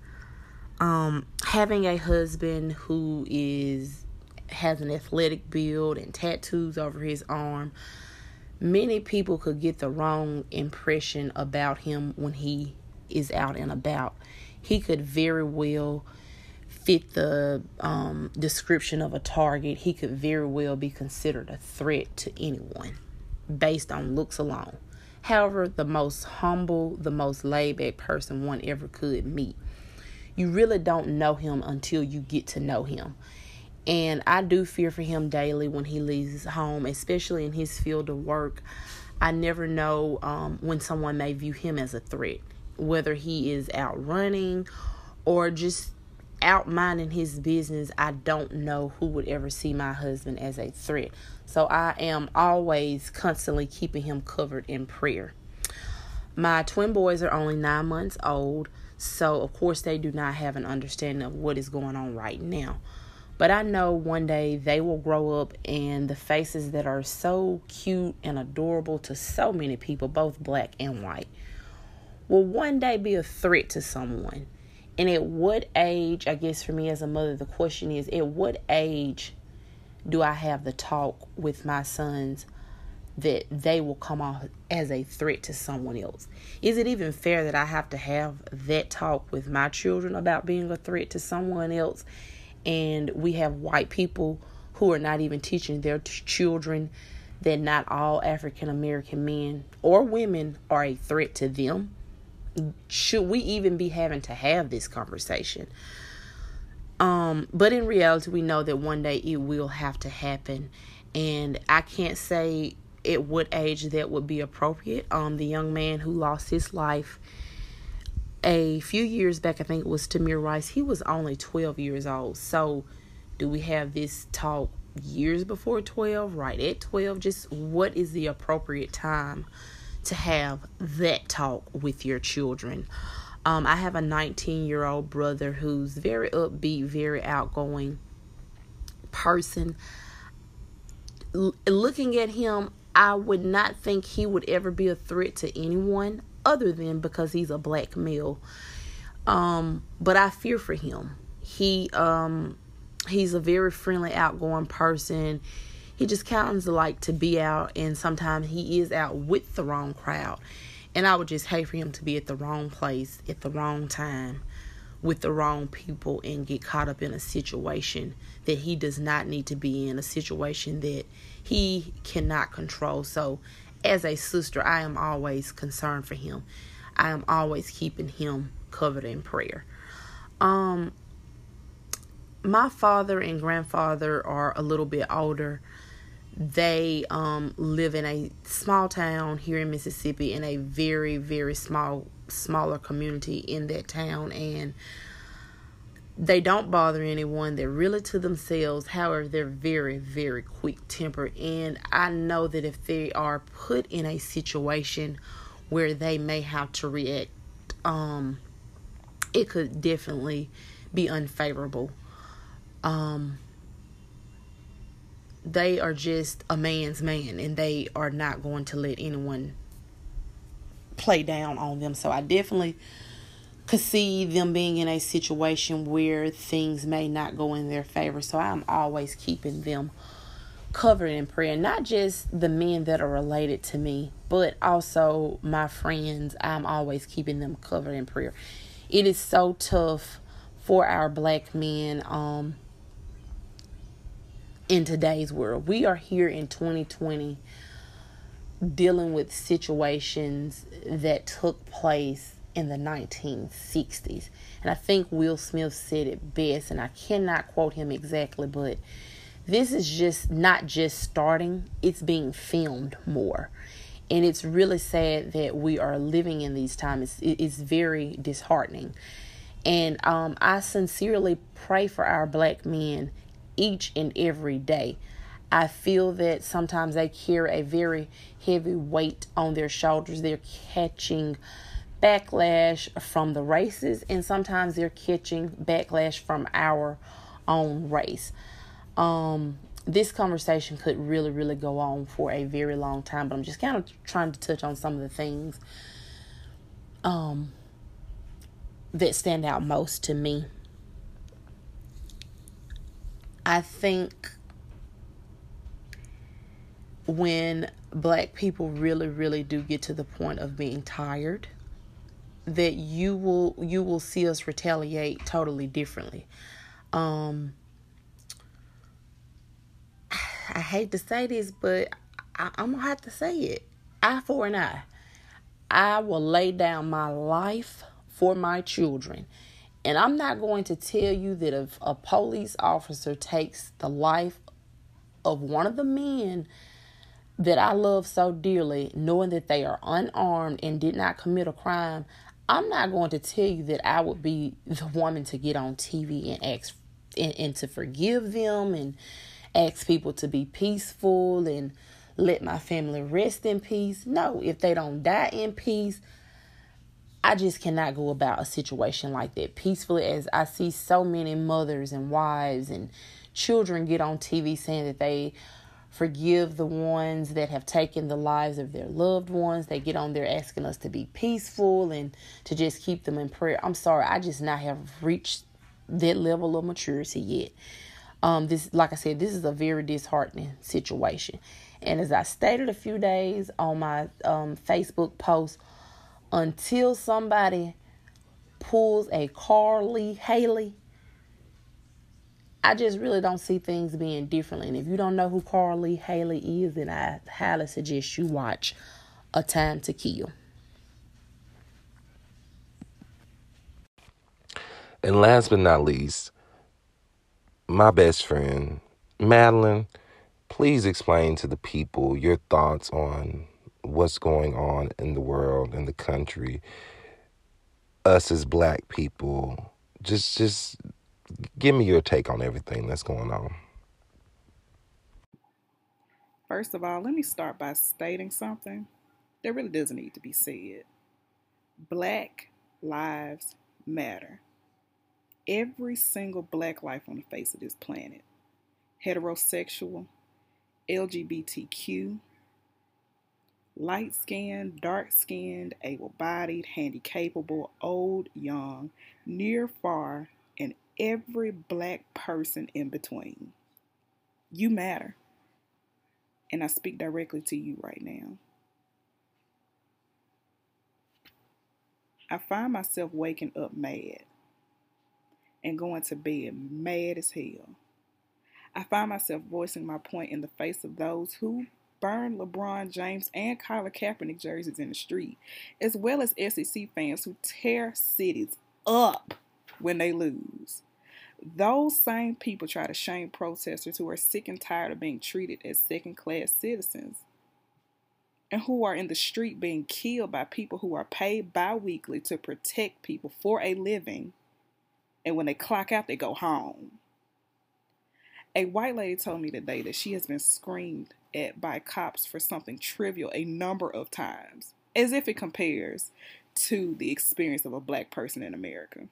[SPEAKER 8] Um, having a husband who is has an athletic build and tattoos over his arm, many people could get the wrong impression about him when he is out and about. He could very well fit the um, description of a target. He could very well be considered a threat to anyone based on looks alone. However, the most humble, the most laid back person one ever could meet. You really don't know him until you get to know him. And I do fear for him daily when he leaves home, especially in his field of work. I never know um, when someone may view him as a threat, whether he is out running or just out minding his business. I don't know who would ever see my husband as a threat. So I am always constantly keeping him covered in prayer. My twin boys are only nine months old, so of course they do not have an understanding of what is going on right now. But I know one day they will grow up and the faces that are so cute and adorable to so many people, both black and white, will one day be a threat to someone. And at what age, I guess for me as a mother, the question is at what age do I have the talk with my sons that they will come off as a threat to someone else? Is it even fair that I have to have that talk with my children about being a threat to someone else? And we have white people who are not even teaching their t- children that not all African American men or women are a threat to them. Should we even be having to have this conversation? Um, but in reality, we know that one day it will have to happen. And I can't say at what age that would be appropriate. Um, the young man who lost his life a few years back, I think it was Tamir Rice, he was only 12 years old. So, do we have this talk years before 12, right at 12? Just what is the appropriate time to have that talk with your children? Um, I have a 19 year old brother who's very upbeat, very outgoing person. L- looking at him, I would not think he would ever be a threat to anyone other than because he's a black male. Um, but I fear for him. He um he's a very friendly, outgoing person. He just counts like to be out and sometimes he is out with the wrong crowd. And I would just hate for him to be at the wrong place at the wrong time with the wrong people and get caught up in a situation that he does not need to be in, a situation that he cannot control. So, as a sister, I am always concerned for him. I am always keeping him covered in prayer. Um, my father and grandfather are a little bit older. They um, live in a small town here in Mississippi in a very, very small, smaller community in that town. And they don't bother anyone. They're really to themselves. However, they're very, very quick tempered. And I know that if they are put in a situation where they may have to react, um, it could definitely be unfavorable. Um, they are just a man's man and they are not going to let anyone play down on them. So I definitely could see them being in a situation where things may not go in their favor. So I'm always keeping them covered in prayer. Not just the men that are related to me, but also my friends. I'm always keeping them covered in prayer. It is so tough for our black men um in today's world. We are here in 2020 dealing with situations that took place in the 1960s. And I think Will Smith said it best, and I cannot quote him exactly, but this is just not just starting, it's being filmed more. And it's really sad that we are living in these times. It's, it's very disheartening. And um, I sincerely pray for our black men each and every day. I feel that sometimes they carry a very heavy weight on their shoulders. They're catching backlash from the races, and sometimes they're catching backlash from our own race. Um, this conversation could really, really go on for a very long time, but I'm just kind of trying to touch on some of the things um, that stand out most to me. I think when black people really really do get to the point of being tired that you will you will see us retaliate totally differently. Um [sighs] i hate to say this but I, i'm gonna have to say it. Eye for an eye. I will lay down my life for my children. And i'm not going to tell you that if a police officer takes the life of one of the men that I love so dearly, knowing that they are unarmed and did not commit a crime, I'm not going to tell you that I would be the woman to get on TV and ask and, and to forgive them and ask people to be peaceful and let my family rest in peace. No, if they don't die in peace, I just cannot go about a situation like that peacefully as I see so many mothers and wives and children get on TV saying that they forgive the ones that have taken the lives of their loved ones. They get on there asking us to be peaceful and to just keep them in prayer. I'm sorry, I just not have reached that level of maturity yet. Um, this, like I said, this is a very disheartening situation. And as I stated a few days on my um, Facebook post, until somebody pulls a Carl Lee Hailey I just really don't see things being differently. And if you don't know who Carl Lee Hailey is, then I highly suggest you watch A Time to Kill.
[SPEAKER 1] And last but not least, my best friend, Madeline, please explain to the people your thoughts on what's going on in the world, in the country, us as black people. Just just give me your take on everything that's going on.
[SPEAKER 9] First of all, let me start by stating something that really doesn't need to be said. Black lives matter. Every single black life on the face of this planet, heterosexual, LGBTQ, light skinned, dark skinned, able bodied, handy capable, old, young, near, far, every black person in between. You matter. And I speak directly to you right now. I find myself waking up mad and going to bed mad as hell. I find myself voicing my point in the face of those who burn LeBron James and Colin Kaepernick jerseys in the street, as well as SEC fans who tear cities up when they lose. Those same people try to shame protesters who are sick and tired of being treated as second class citizens and who are in the street being killed by people who are paid bi weekly to protect people for a living. And when they clock out, they go home. A white lady told me today that she has been screamed at by cops for something trivial a number of times, as if it compares to the experience of a black person in America.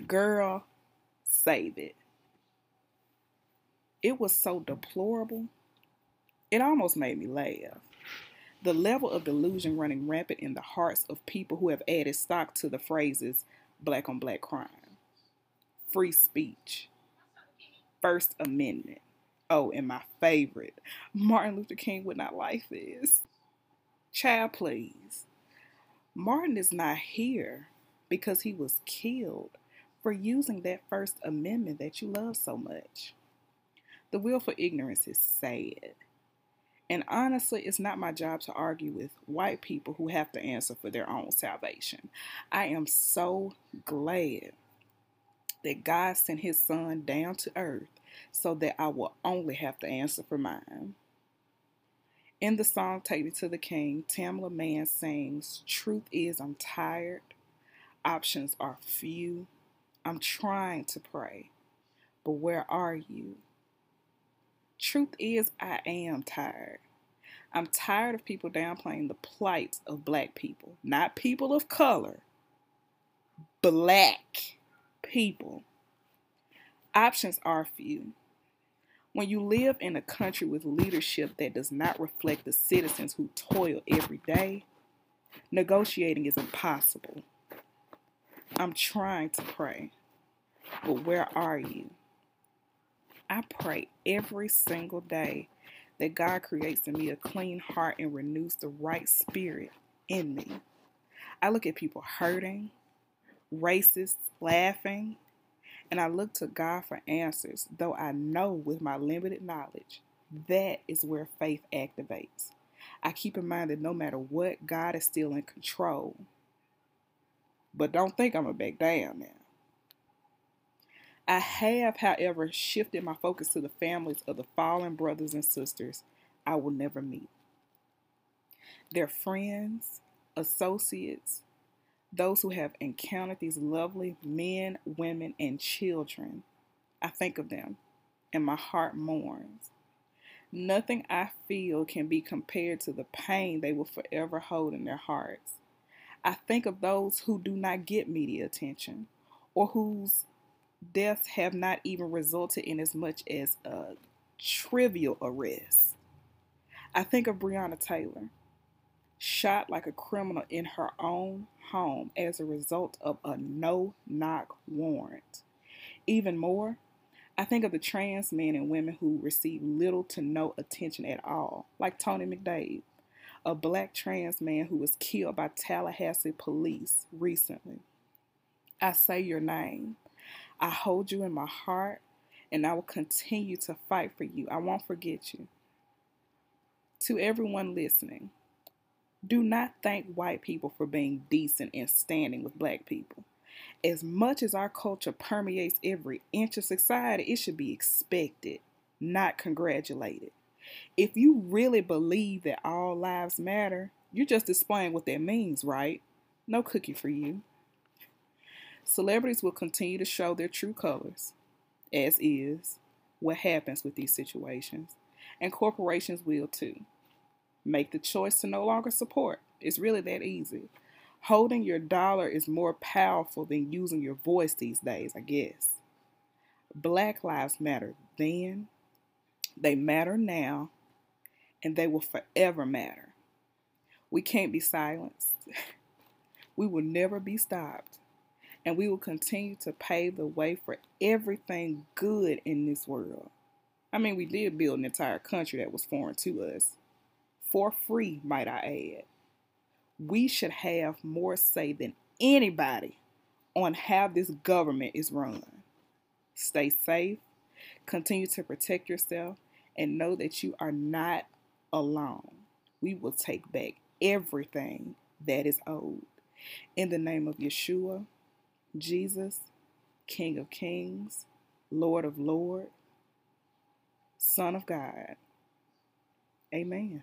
[SPEAKER 9] Girl, save it. It was so deplorable. It almost made me laugh. The level of delusion running rampant in the hearts of people who have added stock to the phrases black on black crime, free speech, First Amendment. Oh, and my favorite, Martin Luther King would not like this. Child, please. Martin is not here because he was killed for using that First Amendment that you love so much. The willful ignorance is sad. And honestly, it's not my job to argue with white people who have to answer for their own salvation. I am so glad that God sent his son down to earth so that I will only have to answer for mine. In the song Take Me to the King, Tamela Mann sings, Truth is I'm tired, options are few, I'm trying to pray, but where are you? Truth is, I am tired. I'm tired of people downplaying the plight of black people, not people of color, black people. Options are few. When you live in a country with leadership that does not reflect the citizens who toil every day, negotiating is impossible. I'm trying to pray, but where are you? I pray every single day that God creates in me a clean heart and renews the right spirit in me. I look at people hurting, racist, laughing, and I look to God for answers, though I know with my limited knowledge that is where faith activates. I keep in mind that no matter what, God is still in control. But don't think I'm going to back down now. I have, however, shifted my focus to the families of the fallen brothers and sisters I will never meet. Their friends, associates, those who have encountered these lovely men, women, and children. I think of them and my heart mourns. Nothing I feel can be compared to the pain they will forever hold in their hearts. I think of those who do not get media attention or whose deaths have not even resulted in as much as a trivial arrest. I think of Breonna Taylor, shot like a criminal in her own home as a result of a no knock warrant. Even more, I think of the trans men and women who receive little to no attention at all, like Tony McDade, a black trans man who was killed by Tallahassee police recently. I say your name I hold you in my heart and I will continue to fight for you. I won't forget you. To everyone listening, do not thank white people for being decent and standing with black people. As much as our culture permeates every inch of society, it should be expected, not congratulated. If you really believe that all lives matter, you're just displaying what that means, right? No cookie for you. Celebrities will continue to show their true colors, as is what happens with these situations, and corporations will too. Make the choice to no longer support. It's really that easy. Holding your dollar is more powerful than using your voice these days, I guess. Black lives matter then, they matter now, and they will forever matter. We can't be silenced. [laughs] we will never be stopped and we will continue to pave the way for everything good in this world. I mean, we did build an entire country that was foreign to us. For free, might I add. We should have more say than anybody on how this government is run. Stay safe, continue to protect yourself, and know that you are not alone. We will take back everything that is owed. In the name of Yeshua, Jesus, King of Kings, Lord of Lords, Son of God. Amen.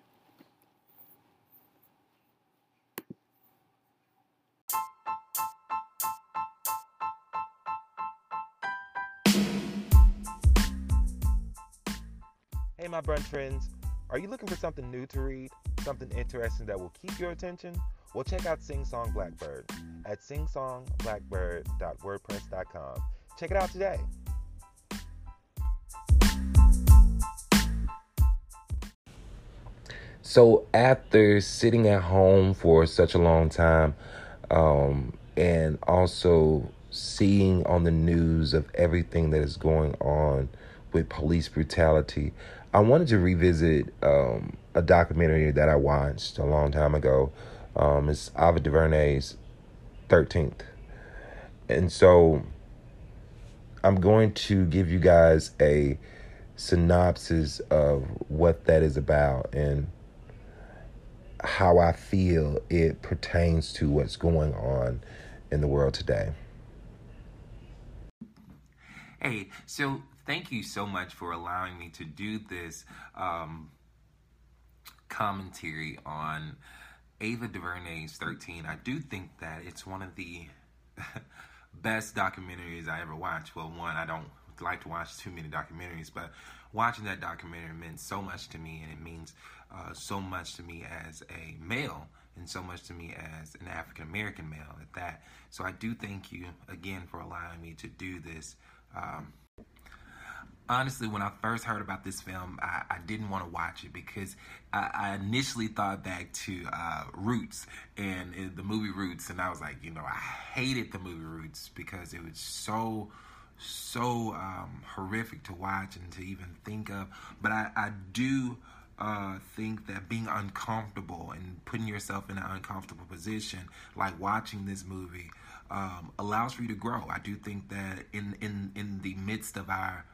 [SPEAKER 1] Hey, my brunch friends. Are you looking for something new to read? Something interesting that will keep your attention? Well, check out Sing Song Blackbird at singsongblackbird.wordpress.com. Check it out today. So, after sitting at home for such a long time, um, and also seeing on the news of everything that is going on with police brutality, I wanted to revisit um, a documentary that I watched a long time ago um, it's Ava DuVernay's 13th. And so I'm going to give you guys a synopsis of what that is about and how I feel it pertains to what's going on in the world today.
[SPEAKER 10] Hey, so thank you so much for allowing me to do this um, commentary on Ava DuVernay's 13, I do think that it's one of the [laughs] best documentaries I ever watched. Well, one, I don't
[SPEAKER 1] like to watch too many documentaries, but watching that documentary meant so much to me, and it means uh, so much to me as a male, and so much to me as an African American male at that. So I do thank you again for allowing me to do this. Um, honestly, when I first heard about this film, I, I didn't want to watch it because I, I initially thought back to uh, Roots and uh, the movie Roots, and I was like, you know, I hated the movie Roots because it was so so um, horrific to watch and to even think of. But I, I do uh, think that being uncomfortable and putting yourself in an uncomfortable position, like watching this movie, um, allows for you to grow. I do think that in in in the midst of our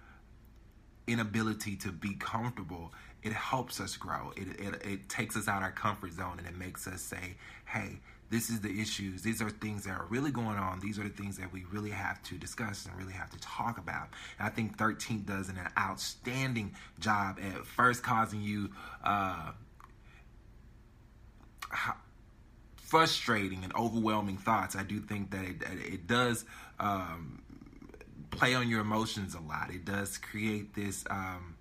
[SPEAKER 1] inability to be comfortable, it helps us grow. It, it, it takes us out of our comfort zone and it makes us say, hey, this is the issues. These are things that are really going on. These are the things that we really have to discuss and really have to talk about. And I think 13 does an outstanding job at first causing you uh, frustrating and overwhelming thoughts. I do think that it, it does um, play on your emotions a lot. It does create this. Um,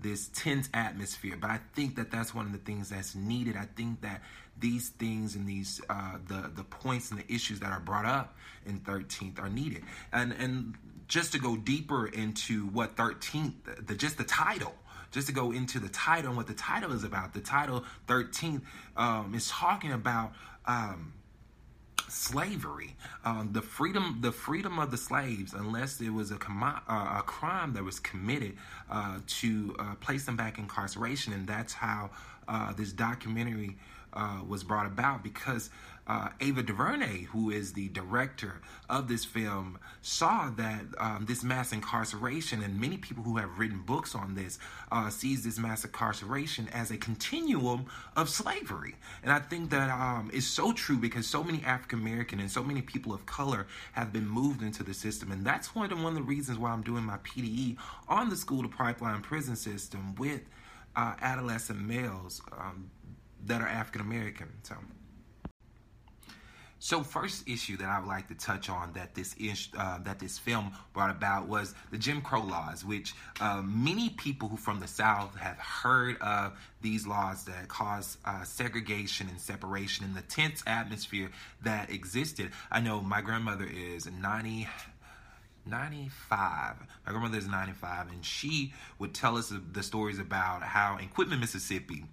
[SPEAKER 1] this tense atmosphere. But I think that that's one of the things that's needed. I think that these things and these uh, the the points and the issues that are brought up in 13th are needed. And and just to go deeper into what 13th, the, the just the title just to go into the title and what the title is about. The title 13th um, is talking about um, slavery, um, the freedom, the freedom of the slaves, unless it was a, com- uh, a crime that was committed uh, to uh, place them back in incarceration, and that's how uh, this documentary uh, was brought about because uh, Ava DuVernay, who is the director of this film, saw that um, this mass incarceration, and many people who have written books on this uh, sees this mass incarceration as a continuum of slavery. And I think that um, is so true because so many African American and so many people of color have been moved into the system, and that's one of the, one of the reasons why I'm doing my PDE on the school to pipeline prison system with uh, adolescent males um, that are African American. So. So, first issue that I would like to touch on that this ish, uh, that this film brought about was the Jim Crow laws, which uh, many people who from the South have heard of these laws that cause uh, segregation and separation in the tense atmosphere that existed. I know my grandmother is 90. 95. My grandmother is 95, and she would tell us the stories about how in Quitman, Mississippi,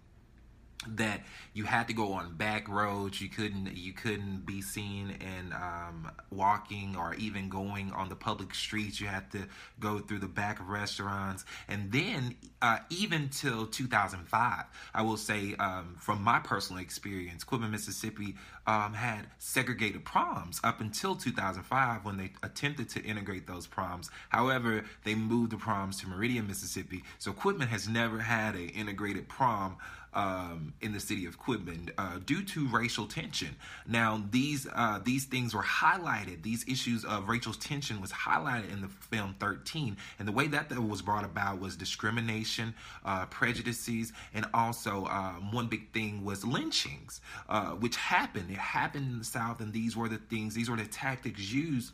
[SPEAKER 1] that you had to go on back roads. You couldn't you couldn't be seen in um, walking or even going on the public streets. You had to go through the back of restaurants. And then uh, even till 2005 i will say um, from my personal experience quitman mississippi um, had segregated proms up until 2005 when they attempted to integrate those proms. However they moved the proms to meridian mississippi. So quitman has never had an integrated prom um, in the city of Quitman uh, due to racial tension. Now, these uh, these things were highlighted. These issues of racial tension was highlighted in the film 13, and the way that that was brought about was discrimination, uh, prejudices, and also um, one big thing was lynchings, uh, which happened. It happened in the South, and these were the things. These were the tactics used.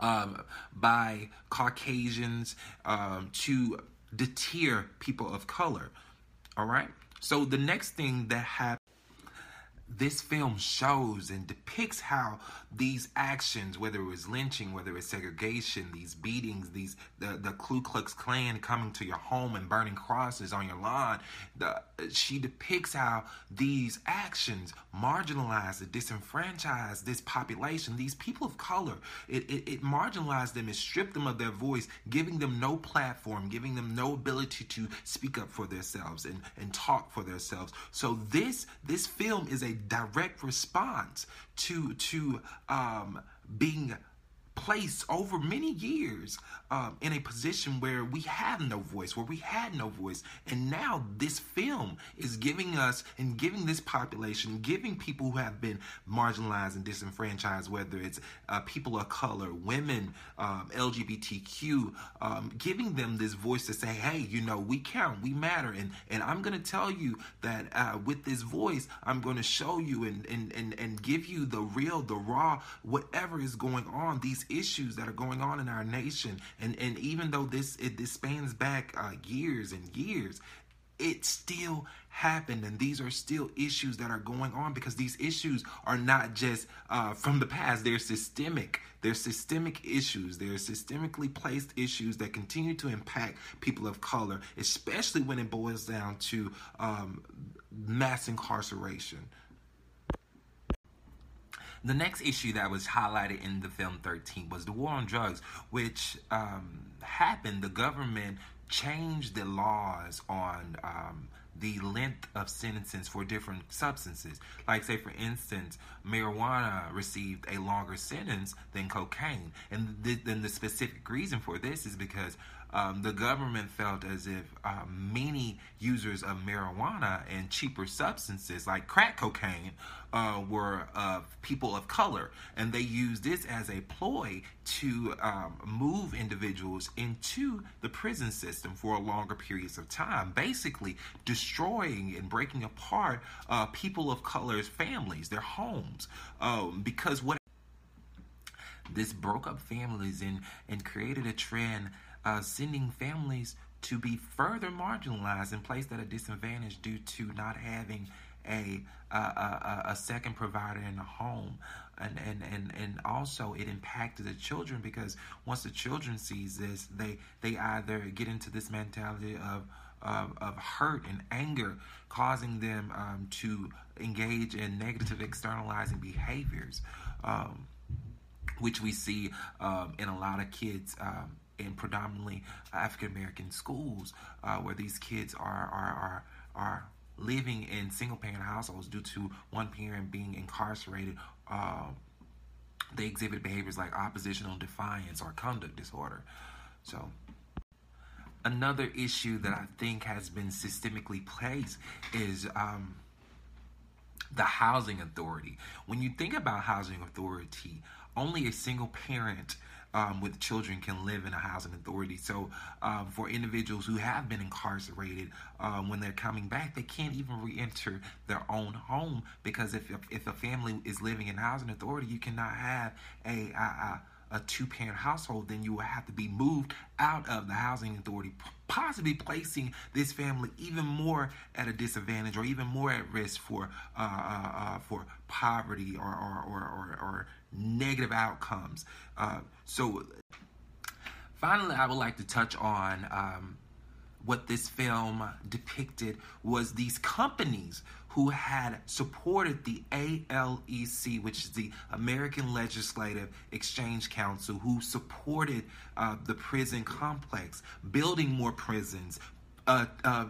[SPEAKER 1] Um, by Caucasians um, to deter people of color. All right. So the next thing that happened this film shows and depicts how these actions, whether it was lynching, whether it's segregation, these beatings, these the, the Ku Klux Klan coming to your home and burning crosses on your lawn, the, she depicts how these actions marginalize disenfranchise this population, these people of color. It, it, it marginalized them and stripped them of their voice, giving them no platform, giving them no ability to speak up for themselves and, and talk for themselves. So this this film is a direct response to to um, being placed over many years um, in a position where we have no voice, where we had no voice. And now this film is giving us and giving this population, giving people who have been marginalized and disenfranchised, whether it's uh, people of color, women, um, LGBTQ, um, giving them this voice to say, hey, you know, we count, we matter. And, and I'm going to tell you that uh, with this voice, I'm going to show you and, and, and, and give you the real, the raw, whatever is going on, these issues that are going on in our nation, and and even though this it this spans back uh, years and years, it still happened. And these are still issues that are going on because these issues are not just uh, from the past. They're systemic. They're systemic issues. They're systemically placed issues that continue to impact people of color especially when it boils down to um, mass incarceration the next issue that was highlighted in the film 13 was the war on drugs, which um, happened. The government changed the laws on um, the length of sentences for different substances. Like, say, for instance, marijuana received a longer sentence than cocaine. And then the specific reason for this is because um, the government felt as if uh, many users of marijuana and cheaper substances like crack cocaine uh, were uh, people of color, and they used this as a ploy to um, move individuals into the prison system for longer periods of time, basically destroying and breaking apart uh, people of color's families, their homes, um, because what this broke up families and and created a trend uh, sending families to be further marginalized and placed at a disadvantage due to not having a a, a, a second provider in the home. And, and and and also it impacted the children because once the children sees this they they either get into this mentality of of, of hurt and anger causing them um, to engage in negative externalizing behaviors um, which we see um, in a lot of kids um, in predominantly African American schools, uh, where these kids are are are are living in single parent households due to one parent being incarcerated. Uh, they exhibit behaviors like oppositional defiance or conduct disorder. So, another issue that I think has been systemically placed is um, the housing authority. When you think about housing authority, only a single parent um, with children can live in a housing authority. So, um, for individuals who have been incarcerated, um, when they're coming back, they can't even re-enter their own home because if if a family is living in housing authority, you cannot have a, a, a two parent household, then you will have to be moved out of the housing authority, possibly placing this family even more at a disadvantage or even more at risk for uh, uh, uh, for poverty or or, or, or, or negative outcomes. Uh, so, finally, I would like to touch on um, what this film depicted was these companies who had supported the ALEC, which is the American Legislative Exchange Council, who supported uh, the prison complex, building more prisons, uh, uh,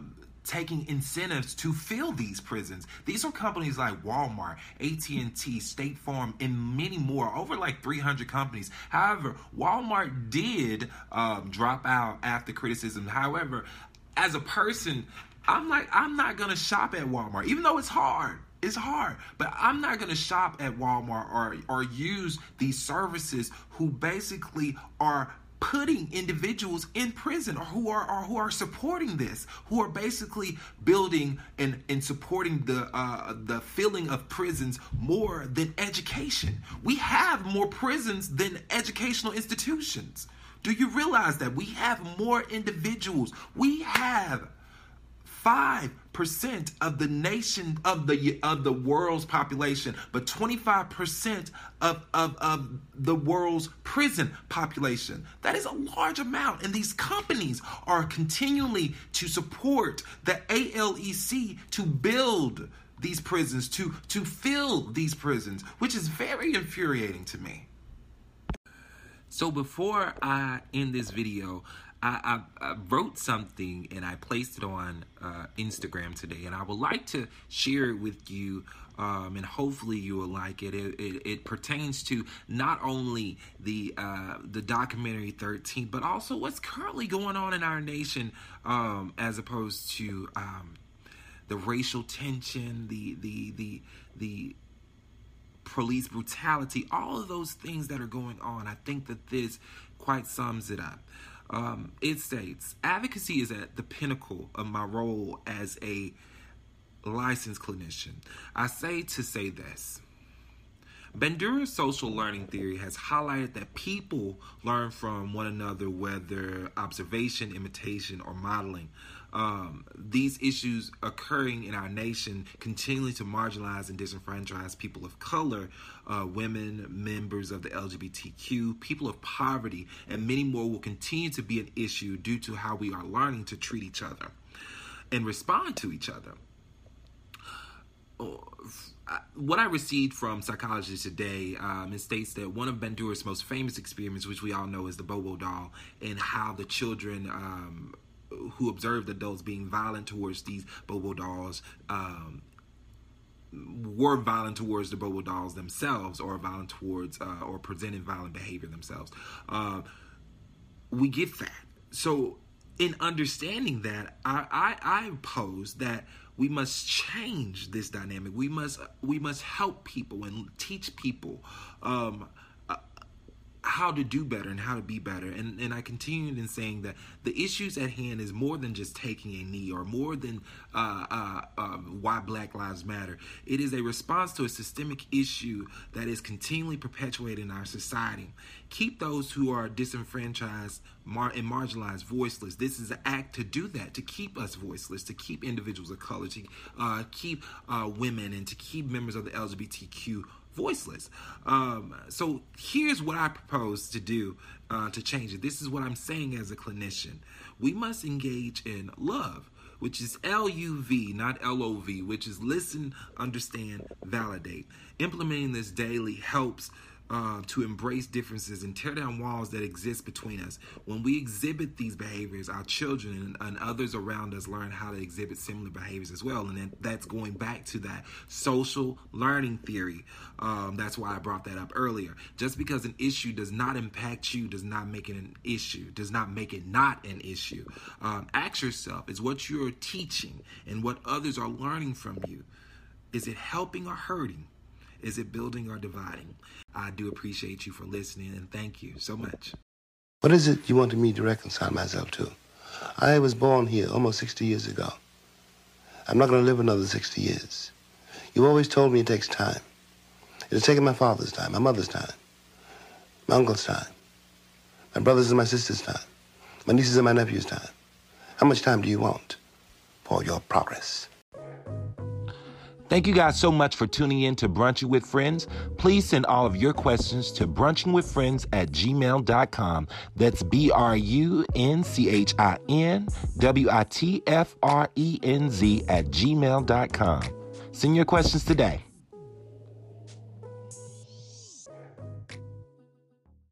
[SPEAKER 1] taking incentives to fill these prisons. These are companies like Walmart, AT&T, State Farm, and many more, over like 300 companies. However, Walmart did um, drop out after criticism. However, as a person, I'm like, I'm not gonna shop at Walmart, even though it's hard. It's hard, but I'm not gonna shop at Walmart or or use these services who basically are putting individuals in prison or who are or who are supporting this who are basically building and, and supporting the uh, the filling of prisons more than education. We have more prisons than educational institutions. Do you realize that we have more individuals? We have 5% of the nation of the of the world's population, but 25% of, of, of the world's prison population. That is a large amount. And these companies are continually to support the ALEC to build these prisons, to, to fill these prisons, which is very infuriating to me. So before I end this video, I, I, I, wrote something and I placed it on uh, Instagram today, and I would like to share it with you, um, and hopefully you will like it. It, it, it pertains to not only the uh, the documentary 13, but also what's currently going on in our nation, um, as opposed to um, the racial tension, the the the the police brutality, all of those things that are going on. I think that this quite sums it up. Um, it states advocacy is at the pinnacle of my role as a licensed clinician. I say to say this Bandura's social learning theory has highlighted that people learn from one another, whether observation, imitation, or modeling. Um, these issues occurring in our nation continuing to marginalize and disenfranchise people of color, uh, women, members of the LGBTQ, people of poverty, and many more will continue to be an issue due to how we are learning to treat each other and respond to each other. Oh, what I received from Psychology Today um, it states that one of Bandura's most famous experiments, which we all know is the Bobo doll, and how the children um, who observed adults being violent towards these Bobo dolls um, were violent towards the Bobo dolls themselves, or violent towards, uh, or presented violent behavior themselves. Uh, we get that. So, in understanding that, I, I, I pose that we must change this dynamic. We must we must help people and teach people um, how to do better and how to be better. And and I continued in saying that the issues at hand is more than just taking a knee or more than uh, uh, uh, why Black Lives Matter. It is a response to a systemic issue that is continually perpetuated in our society. Keep those who are disenfranchised mar- and marginalized voiceless. This is an act to do that, to keep us voiceless, to keep individuals of color, to uh, keep uh, women, and to keep members of the LGBTQ voiceless. Um, so here's what I propose to do uh, to change it. This is what I'm saying as a clinician. We must engage in love, which is L U V, not L O V, which is listen, understand, validate. Implementing this daily helps uh, to embrace differences and tear down walls that exist between us. When we exhibit these behaviors, our children and, and others around us learn how to exhibit similar behaviors as well. And that, that's going back to that social learning theory. Um, that's why I brought that up earlier. Just because an issue does not impact you does not make it an issue, does not make it not an issue. Um, ask yourself is what you're teaching and what others are learning from you, is it helping or hurting? Is it building or dividing? I do appreciate you for listening and thank you so much.
[SPEAKER 11] What is it you wanted me to reconcile myself to? I was born here almost 60 years ago. I'm not going to live another 60 years. You always told me it takes time. It has taken my father's time, my mother's time, my uncle's time, my brother's and my sister's time, my nieces and my nephew's time. How much time do you want for your progress?
[SPEAKER 12] Thank you guys so much for tuning in to Brunching with Friends. Please send all of your questions to brunchinwithfriends at gmail.com. That's B R U N C H I N W I T F R E N Z at gmail.com. Send your questions today.